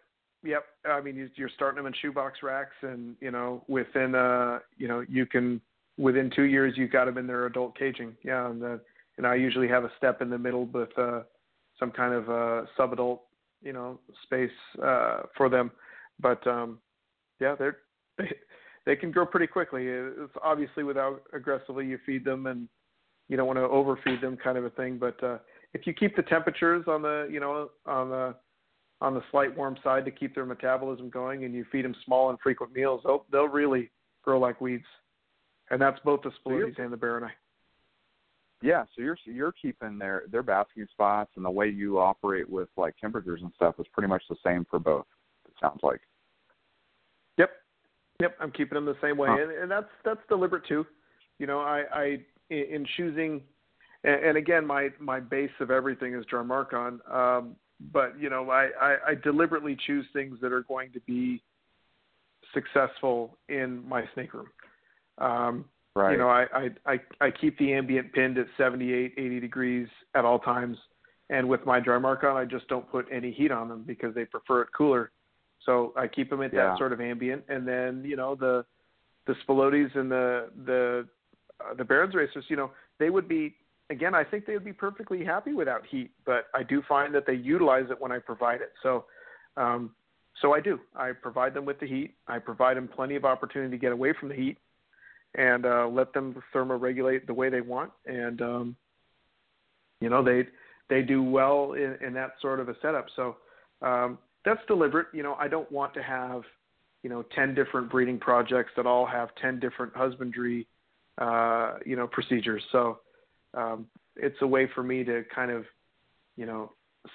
Yep. I mean, you're starting them in shoebox racks, and you know, within uh, you know, you can within two years you've got them in their adult caging. Yeah, and the, and I usually have a step in the middle with uh, some kind of uh, sub-adult, you know, space uh, for them. But um, yeah, they're they they can grow pretty quickly. It's obviously without aggressively you feed them and you don't want to overfeed them, kind of a thing. But uh, if you keep the temperatures on the you know on the on the slight warm side to keep their metabolism going, and you feed them small and frequent meals, they'll they'll really grow like weeds, and that's both the Spilotes and the Baroni. Yeah, so you're you're keeping their their basking spots and the way you operate with like temperatures and stuff is pretty much the same for both. It sounds like. Yep. I'm keeping them the same way, huh. and, and that's that's deliberate too. You know, I, I in choosing, and, and again, my my base of everything is Drymarchon. Um, but you know, I, I, I deliberately choose things that are going to be successful in my snake room. Um, right. You know, I, I, I, I keep the ambient pinned at 78, 80 degrees at all times. And with my Drymarchon, I just don't put any heat on them because they prefer it cooler. So I keep them at yeah. that sort of ambient. And then, you know, the, the Spilotes and the, the, uh, the Barons racers, you know, they would be again, I think they would be perfectly happy without heat, but I do find that they utilize it when I provide it. So, um, so I do. I provide them with the heat. I provide them plenty of opportunity to get away from the heat, and uh, let them thermoregulate the way they want. And um, you know, they they do well in, in that sort of a setup. So um, that's deliberate. You know, I don't want to have you know ten different breeding projects that all have ten different husbandry uh, you know procedures. So um, it's a way for me to kind of, you know,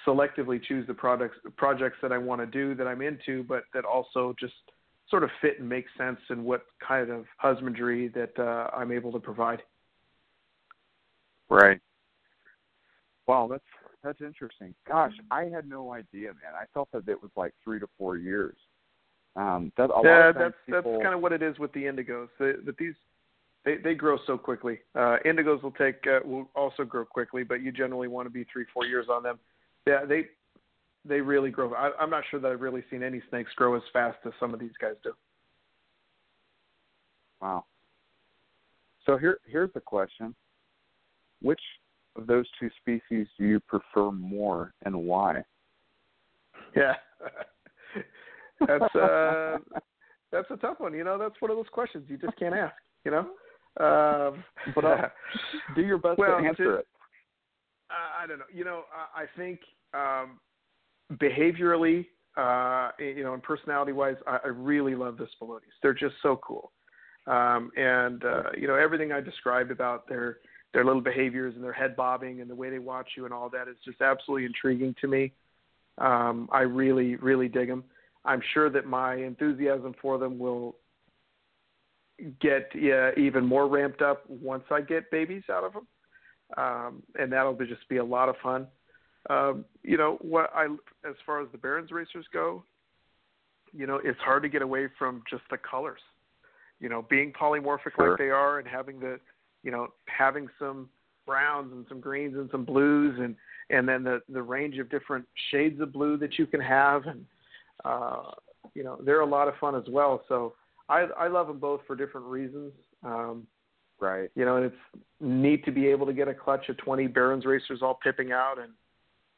selectively choose the products, projects that I want to do that I'm into, but that also just sort of fit and make sense in what kind of husbandry that uh, I'm able to provide. Right. Wow, that's that's interesting. Gosh, I had no idea, man. I thought that it was like three to four years. Um, that a yeah, lot of that's people... that's kind of what it is with the indigos. That these they they grow so quickly. Uh, indigos will take uh, will also grow quickly, but you generally want to be three four years on them. Yeah, they they really grow. I, I'm not sure that I've really seen any snakes grow as fast as some of these guys do. Wow. So here here's the question: Which of those two species do you prefer more, and why? Yeah, that's uh, that's a tough one. You know, that's one of those questions you just can't ask. You know. Um, but uh, do your best well, to answer it. Uh, I don't know. You know, I, I think um, behaviorally, uh, you know, and personality-wise, I, I really love the Spilotes. They're just so cool, um, and uh, you know, everything I described about their their little behaviors and their head bobbing and the way they watch you and all that is just absolutely intriguing to me. Um, I really, really dig them. I'm sure that my enthusiasm for them will get uh, even more ramped up once I get babies out of them, um, and that'll just be a lot of fun. Um, you know what I as far as the Barons racers go, you know it's hard to get away from just the colors. You know, being polymorphic sure. like they are, and having the, you know, having some browns and some greens and some blues, and and then the the range of different shades of blue that you can have, and uh, you know they're a lot of fun as well. So I I love them both for different reasons. Um, right. You know, and it's neat to be able to get a clutch of 20 Barons racers all pipping out and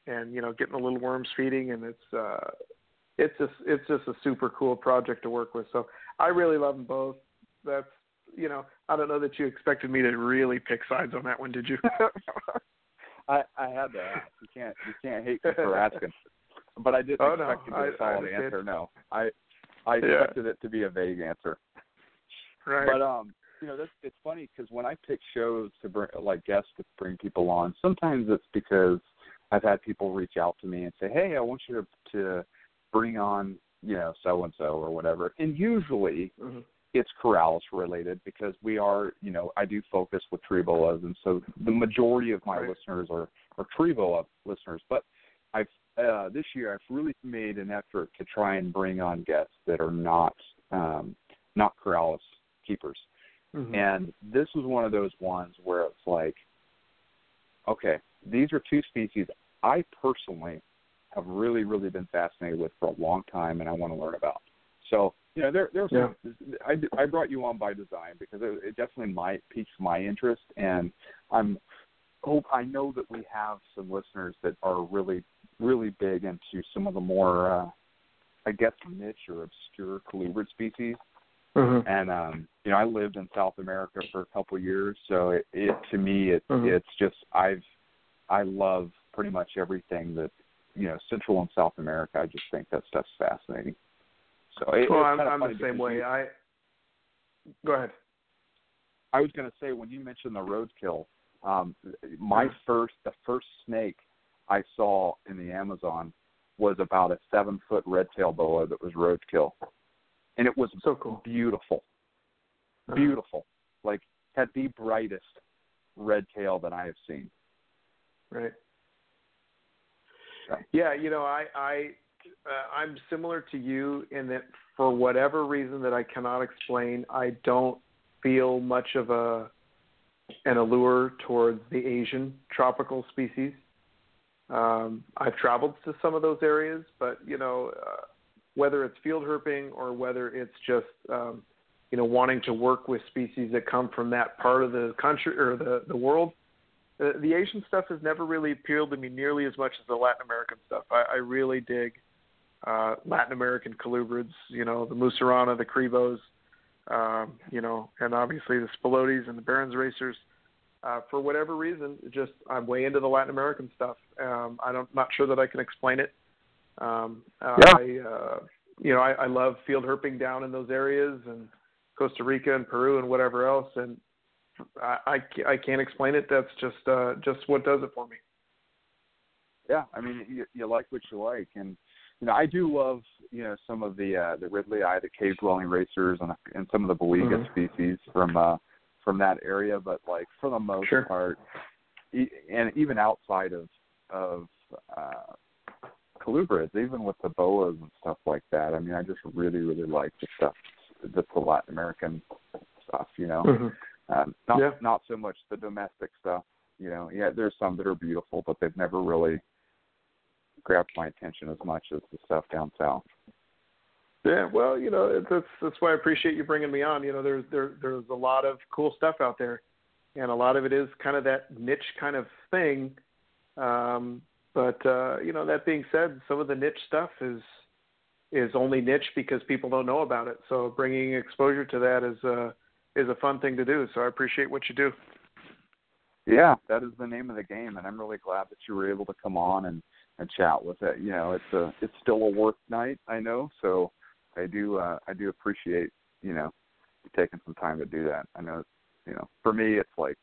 and you know getting the little worms feeding, and it's uh, it's just it's just a super cool project to work with. So I really love them both. That's you know I don't know that you expected me to really pick sides on that one, did you? I I had to ask. You can't you can't hate me for asking. But I didn't oh, expect no. to get a solid answer. No, I I yeah. expected it to be a vague answer. Right. But um, you know, that's it's funny because when I pick shows to bring like guests to bring people on, sometimes it's because I've had people reach out to me and say, "Hey, I want you to to bring on you know so and so or whatever," and usually. Mm-hmm. It's Corallus related because we are, you know, I do focus with tree boas, and so the majority of my right. listeners are are tree boa listeners. But I've uh, this year I've really made an effort to try and bring on guests that are not um, not Corallus keepers. Mm-hmm. And this was one of those ones where it's like, okay, these are two species I personally have really, really been fascinated with for a long time, and I want to learn about. So, you know, there, there's Yeah. I, I brought you on by design because it, it definitely might piques my interest, and I'm hope I know that we have some listeners that are really, really big into some of the more, uh, I guess, niche or obscure colubrid species. Mm-hmm. And um, you know, I lived in South America for a couple of years, so it, it to me, it, Mhm. it's just I've I love pretty much everything that you know Central and South America. I just think that stuff's fascinating. So it, Well, I'm, I'm the same way. you- I go ahead. I was going to say when you mentioned the roadkill, um, my first the first snake I saw in the Amazon was about a seven foot red tail boa that was roadkill, and it was So cool. beautiful, Uh-huh. beautiful. Like had the brightest red tail that I have seen. Right. Yeah, you know, I I uh, I'm similar to you in that for whatever reason that I cannot explain, I don't feel much of a an allure towards the Asian tropical species. Um, I've traveled to some of those areas, but you know, uh, whether it's field herping or whether it's just um, you know wanting to work with species that come from that part of the country or the the world, the, the Asian stuff has never really appealed to me nearly as much as the Latin American stuff. I, I really dig uh, Latin American colubrids, you know, the Mussurana, the Cribos, um, you know, and obviously the Spilotes and the Barons racers. Uh, for whatever reason, just I'm way into the Latin American stuff. Um, I don't, not sure that I can explain it. Um, Yeah. I, uh, you know, I, I love field herping down in those areas and Costa Rica and Peru and whatever else, and I, I, I can't explain it. That's just uh, just what does it for me. Yeah, I mean, you, you like what you like, and you know, I do love you know some of the uh, the ridleyi, the cave dwelling racers, and and some of the Boiga Mhm. species from uh from that area. But like for the most Sure. part, e- and even outside of of uh, colubrids, even with the boas and stuff like that. I mean, I just really really like the stuff that's the Latin American stuff. You know, um, not Yeah. not so much the domestic stuff. You know, yeah, there's some that are beautiful, but they've never really grabbed my attention as much as the stuff down south. Yeah, well, you know, that's that's why I appreciate you bringing me on. You know, there's there there's a lot of cool stuff out there, and a lot of it is kind of that niche kind of thing. Um, but uh, you know, that being said, some of the niche stuff is is only niche because people don't know about it. So bringing exposure to that is uh, is a fun thing to do. So I appreciate what you do. Yeah, that is the name of the game, and I'm really glad that you were able to come on and and chat with it. You know, it's a it's still a work night, I know, so I do uh, I do appreciate you know taking some time to do that. I know, you know, for me, it's like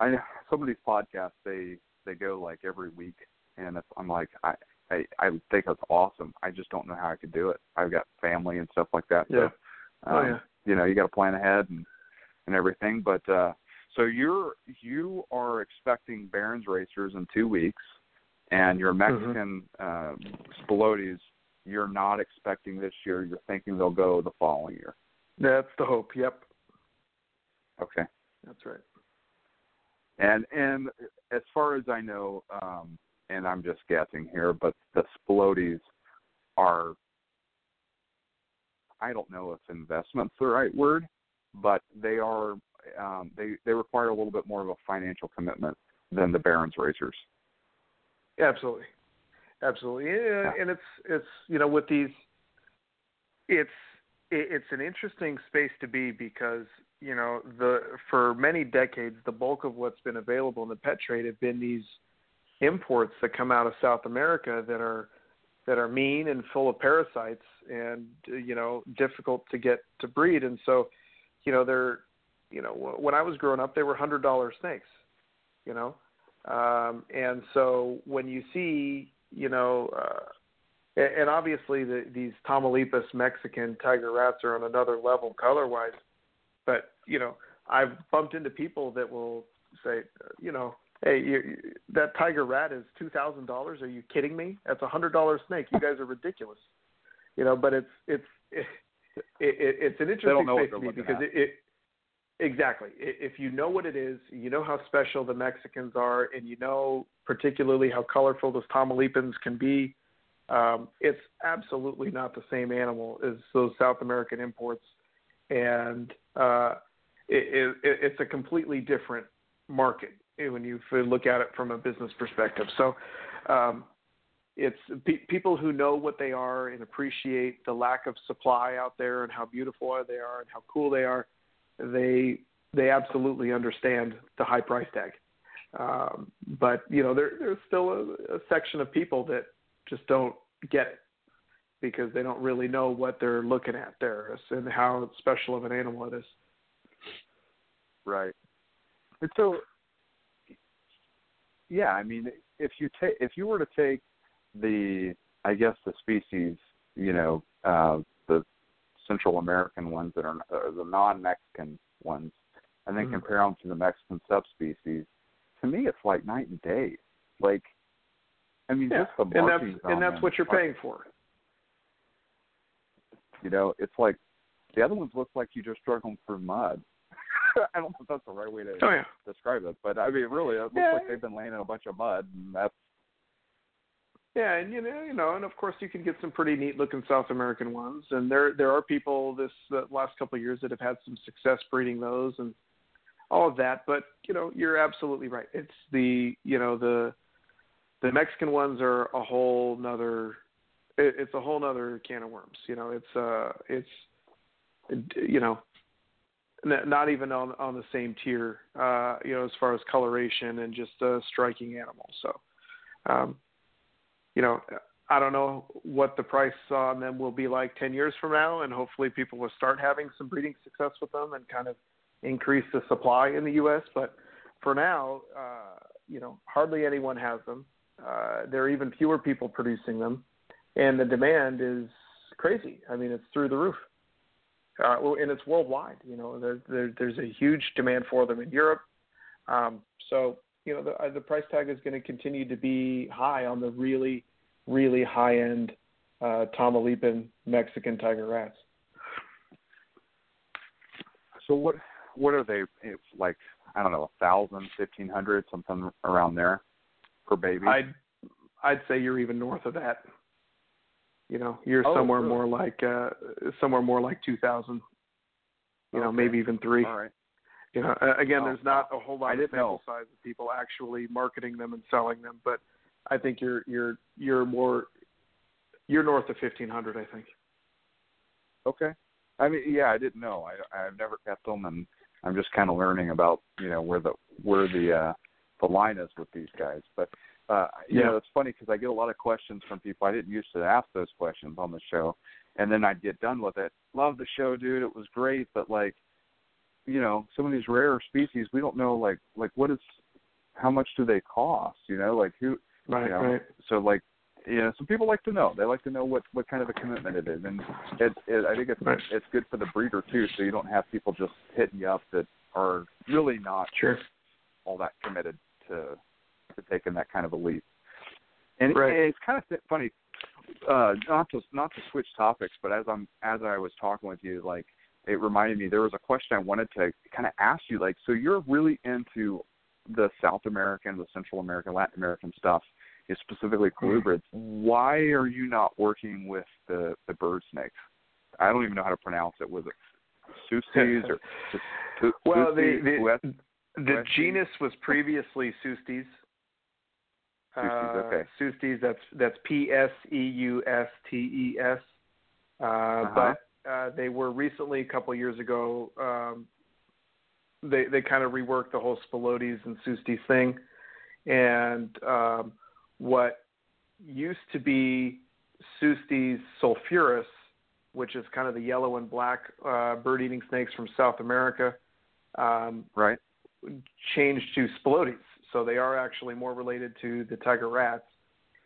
I know some of these podcasts they they go like every week, and it's, I'm like I. I, I think it's awesome. I just don't know how I could do it. I've got family and stuff like that. Yeah. So, Oh, um, yeah. You know, you got to plan ahead and and everything. But uh, so you're you are expecting Barons racers in two weeks, and your Mexican uh, Spilotes you're not expecting this year. You're thinking they'll go the following year. That's the hope. Yep, Okay. that's right. And and as far as I know, um, and I'm just guessing here, but the Spilotes are I don't know if investment's the right word, but they are um, they they require a little bit more of a financial commitment than the Barons racers. Absolutely, absolutely, yeah, and it's it's you know with these, it's it's an interesting space to be because you know the for many decades the bulk of what's been available in the pet trade have been these imports that come out of South America that are that are mean and full of parasites and you know difficult to get to breed. And so you know they're you know when I was growing up they were hundred dollar snakes you know um, and so when you see, you know, uh, and, obviously the, these Tamaulipas Mexican tiger rats are on another level color wise, but you know, I've bumped into people that will say, you know, hey, you, that tiger rat is two thousand dollars. Are you kidding me? That's a hundred dollar snake. You guys are ridiculous. You know, but it's it's it, it, it's an interesting know what space they're to me because at. it, it Exactly. If you know what it is, you know how special the Mexicans are, and you know particularly how colorful those Tamaulipans can be. Um, it's absolutely not the same animal as those South American imports, and uh, it, it, it's a completely different market when you look at it from a business perspective. So, um, it's pe- people who know what they are and appreciate the lack of supply out there and how beautiful they are and how cool they are. They they absolutely understand the high price tag. Um, but you know, there, there's still a, a section of people that just don't get it because they don't really know what they're looking at there and how special of an animal it is. Right. And so, yeah, I mean, if you take if you were to take the I guess the species, you know, uh, Central American ones that are uh, the non-Mexican ones, and then mm-hmm. compare them to the Mexican subspecies, to me it's like night and day. Like, I mean, yeah. just the and that's and that's what you're are, paying for. You know, it's like the other ones look like you just them through mud. I don't know if that's the right way to oh, yeah. describe it, but I mean, really, it looks yeah. like they've been laying in a bunch of mud, and that's yeah, and you know, you know, and of course you can get some pretty neat looking South American ones, and there there are people this the last couple of years that have had some success breeding those and all of that. But you know, you're absolutely right. It's the you know the the Mexican ones are a whole nother. It, it's a whole nother can of worms. You know, it's uh it's you know not even on on the same tier. Uh, you know, as far as coloration and just a striking animal. So. Um, you know, I don't know what the price on them will be like 10 years from now, and hopefully people will start having some breeding success with them and kind of increase the supply in the U.S. But for now, uh, you know, hardly anyone has them. Uh, there are even fewer people producing them, and the demand is crazy. I mean, it's through the roof. Uh, and it's worldwide. You know, there, there, there's a huge demand for them in Europe. Um, so you know the uh, the price tag is going to continue to be high on the really really high end uh, Tamaulipan Mexican tiger rats. So what what are they it's like? I don't know, a thousand, fifteen hundred, something around there per baby. I'd I'd say you're even north of that. You know, you're oh, somewhere really? more like uh somewhere more like two thousand. You know, maybe even three. All right. You know, again, oh, there's not a whole lot of sample know. size of people actually marketing them and selling them, but I think you're you're you're more you're north of 1500, I think. Okay. I mean, yeah, I didn't know. I I've never kept them, and I'm just kind of learning about you know where the where the uh, the line is with these guys. But uh, you yeah. know, it's funny because I get a lot of questions from people. I didn't used to ask those questions on the show, and then I'd get done with it. Love the show, dude. It was great, but like you know some of these rare species we don't know like like what is how much do they cost you know like who right you know. right. So like you know some people like to know. They like to know what what kind of a commitment it is. And it, it i think it's right. it's good for the breeder too so you don't have people just hitting you up that are really not sure. all that committed to to taking that kind of a leap. And right. it, it's kind of funny uh not to not to switch topics but as i'm as i was talking with you like it reminded me there was a question I wanted to kind of ask you. Like, so you're really into the South American, the Central American, Latin American stuff, is specifically mm-hmm. colubrids. Why are you not working with the the bird snakes? I don't even know how to pronounce it. Was it Pseustes or just well, the the, the genus was previously Pseustes. Pseustes, okay. Uh, Pseustes, that's that's P S E U S T E S. Uh, uh-huh. But uh, they were recently a couple of years ago. Um, they they kind of reworked the whole Spilotes and Pseustes thing, and um, what used to be Pseustes sulphureus, which is kind of the yellow and black uh, bird-eating snakes from South America, um, right, changed to Spilotes. So they are actually more related to the tiger rats.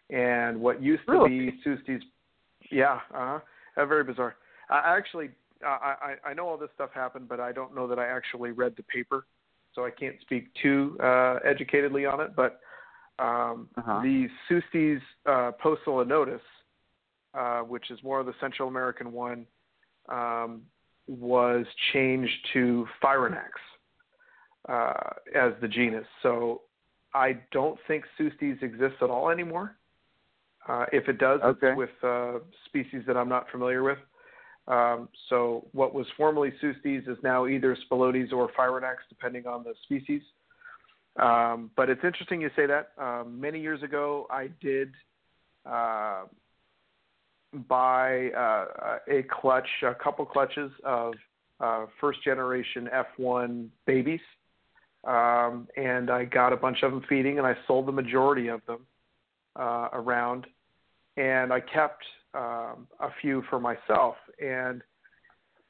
And what used to be Pseustes, yeah, uh-huh, uh, very bizarre. I actually I, I I know all this stuff happened, but I don't know that I actually read the paper, so I can't speak too uh, educatedly on it. But um, uh-huh. the Pseustes uh, poecilinotus, uh, which is more of the Central American one, um, was changed to Phrynonax uh, as the genus. So I don't think Pseustes exists at all anymore. Uh, if it does, Okay. it's with uh, species that I'm not familiar with. Um, so what was formerly Pseustes is now either Spilotes or Phrynonax, depending on the species. Um, but it's interesting you say that. Um, many years ago, I did uh, buy uh, a clutch, a couple clutches of uh, first generation F1 babies, um, and I got a bunch of them feeding, and I sold the majority of them uh, around, and I kept um, a few for myself, and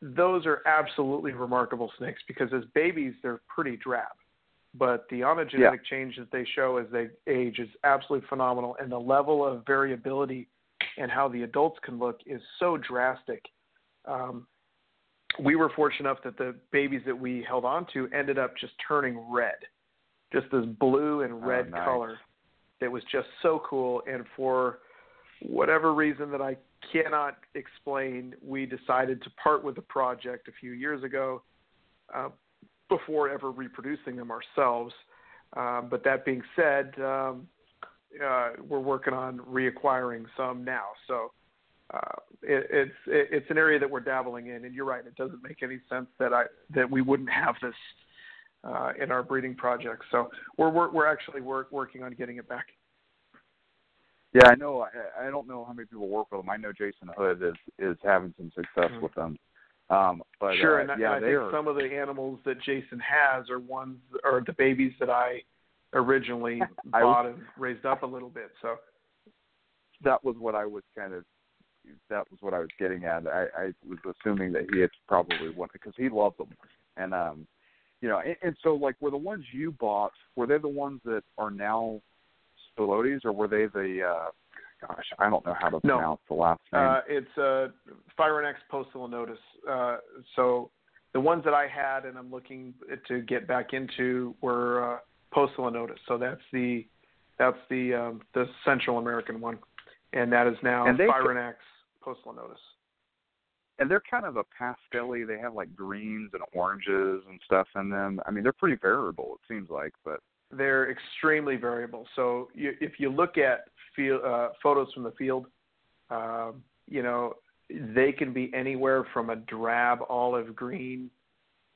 those are absolutely remarkable snakes because as babies they're pretty drab but the ontogenetic Yeah. change that they show as they age is absolutely phenomenal, and the level of variability and how the adults can look is so drastic. Um, we were fortunate enough that the babies that we held on to ended up just turning red, just this blue and Oh, red nice. color that was just so cool. And for whatever reason that I cannot explain, we decided to part with the project a few years ago. Uh, before ever reproducing them ourselves. Um, but that being said, um, uh, we're working on reacquiring some now. So uh, it, it's it, it's an area that we're dabbling in. And you're right; it doesn't make any sense that I that we wouldn't have this uh, in our breeding project. So we're we're, we're actually work, working on getting it back. Yeah, I know. I, I don't know how many people work with them. I know Jason Hood is is having some success Mhm. with them. Um, but sure, uh, and, I- yeah, and I they think are. some of the animals that Jason has are ones are the babies that I originally I bought and raised up a little bit. So that was what I was kind of that was what I was getting at. I, I was assuming that he had probably one because he loved them, and um, you know, and, and so like were the ones you bought were they the ones that are now Spilotes or were they the uh, gosh I don't know how to No. pronounce the last name. Uh, it's uh, Firenex Postal Notice. Uh, so the ones that I had and I'm looking to get back into were uh, poecilinotus. So that's the that's the um, the Central American one, and that is now And they- poecilinotus. and they're kind of a pastelly. They have like greens and oranges and stuff in them. I mean, they're pretty variable. It seems like, but They're extremely variable. So you, if you look at field, uh, photos from the field, um, you know they can be anywhere from a drab olive green,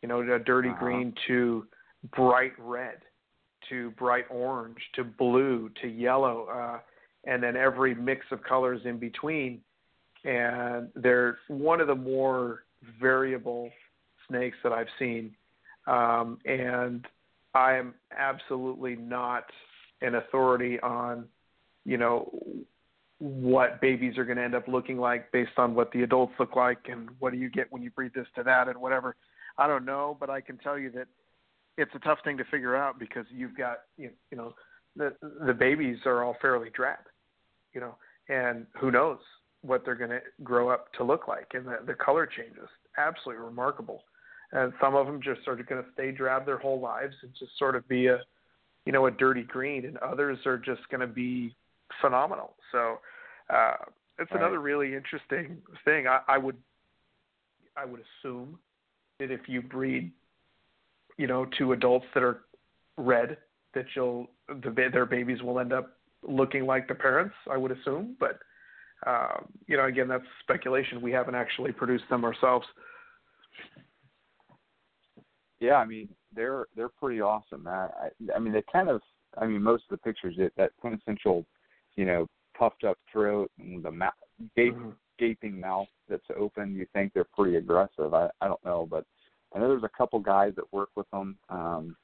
you know, a dirty Uh-huh. green to bright red, to bright orange, to blue, to yellow, uh, and then every mix of colors in between. And they're one of the more variable snakes that I've seen. Um, and I am absolutely not an authority on, you know, what babies are going to end up looking like based on what the adults look like and what do you get when you breed this to that and whatever. I don't know, but I can tell you that it's a tough thing to figure out because you've got you you know the the babies are all fairly drab, you know, and who knows what they're going to grow up to look like and the the color changes absolutely remarkable. And some of them just are going to stay drab their whole lives and just sort of be a you know a dirty green and others are just going to be phenomenal. So uh, it's Right. another really interesting thing. I, I would I would assume that if you breed, you know, two adults that are red, that you'll the, their babies will end up looking like the parents. I would assume, but um, you know, again, that's speculation. We haven't actually produced them ourselves. Yeah, I mean they're they're pretty awesome. I I, I mean they kind of I mean most of the pictures that that quintessential, you know, puffed up throat and the mouth gape, Mhm. gaping mouth that's open. You think they're pretty aggressive. I I don't know, but I know there's a couple guys that work with them. Um,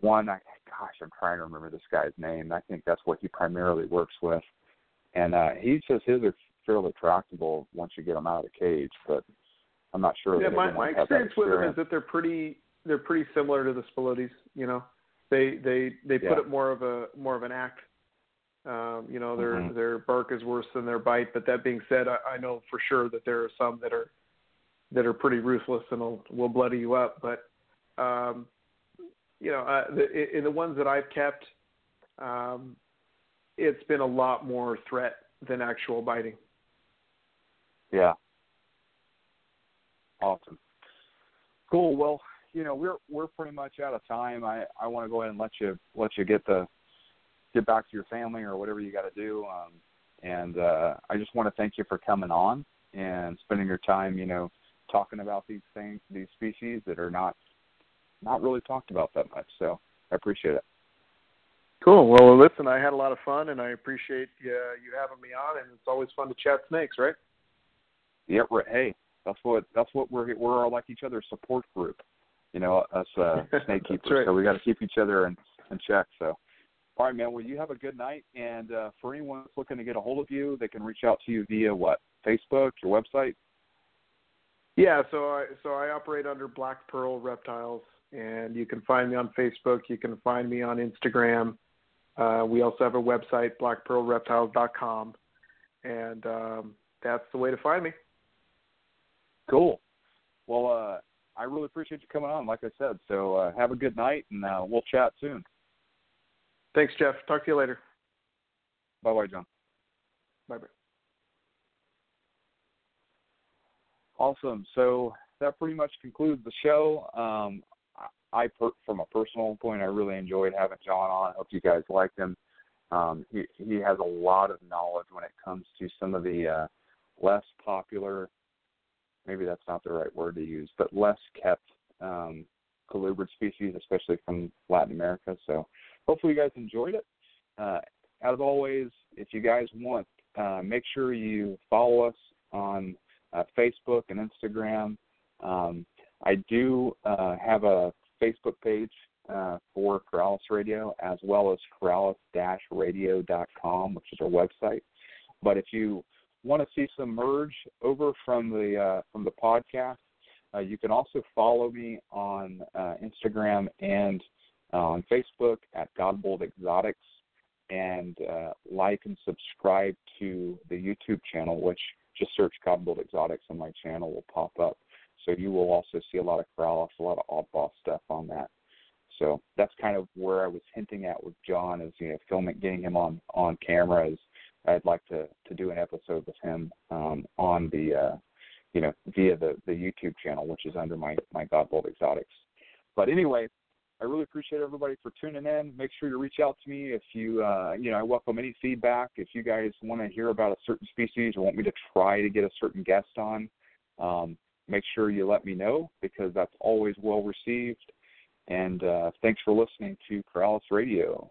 one, I gosh, I'm trying to remember this guy's name. I think that's what he primarily works with, and uh, he says his are fairly tractable once you get them out of the cage. But I'm not sure. Yeah, my, my experience with them is that they're pretty they're pretty similar to the Spilotes. You know, they they they put Yeah. it more of a more of an act. Um, you know, their Mhm. their bark is worse than their bite. But that being said, I, I know for sure that there are some that are that are pretty ruthless and will will bloody you up. But um, you know, uh, the, in the ones that I've kept, um, it's been a lot more threat than actual biting. Yeah. Awesome. Cool. Well, you know we're we're pretty much out of time. I I want to go ahead and let you let you get the get back to your family or whatever you got to do. Um, and uh, I just want to thank you for coming on and spending your time, you know, talking about these things, these species that are not not really talked about that much. So I appreciate it. Cool. Well, listen, I had a lot of fun, and I appreciate uh, you having me on. And it's always fun to chat snakes, right? Yeah. Right. Hey, that's what that's what we're we're like each other's support group. You know, us uh, snake keepers. right. So we got to keep each other in, in check. So. All right, man. Well, you have a good night. And uh, for anyone that's looking to get a hold of you, they can reach out to you via what? Facebook, your website? Yeah, so I so I operate under Black Pearl Reptiles, and you can find me on Facebook. You can find me on Instagram. Uh, we also have a website, blackpearlreptiles.com, and um, that's the way to find me. Cool. Well, uh, I really appreciate you coming on, like I said. So uh, have a good night, and uh, we'll chat soon. Thanks, Jeff. Talk to you later. Bye bye, John. Bye bye. Awesome. So that pretty much concludes the show. Um, I, per, from a personal point, I really enjoyed having John on. I hope you guys liked him. Um, he he has a lot of knowledge when it comes to some of the uh, less popular, maybe that's not the right word to use, but less kept um, colubrid species, especially from Latin America. So hopefully you guys enjoyed it. Uh, as always, if you guys want, uh, make sure you follow us on uh, Facebook and Instagram. Um, I do uh, have a Facebook page uh, for Corallus Radio as well as Corallus-radio.com, which is our website. But if you want to see some merge over from the uh, from the podcast, uh, you can also follow me on uh, Instagram and on Facebook at Godbold Exotics, and uh, like and subscribe to the YouTube channel, which just search Godbold Exotics and my channel will pop up. So you will also see a lot of Corallus, a lot of oddball stuff on that. So that's kind of where I was hinting at with John is you know filming, getting him on on camera. Is I'd like to to do an episode with him um, on the uh, you know via the the YouTube channel, which is under my my Godbold Exotics. But anyway, I really appreciate everybody for tuning in. Make sure you reach out to me if you, uh, you know, I welcome any feedback. If you guys want to hear about a certain species or want me to try to get a certain guest on, um, make sure you let me know because that's always well received. And uh, thanks for listening to Corallus Radio.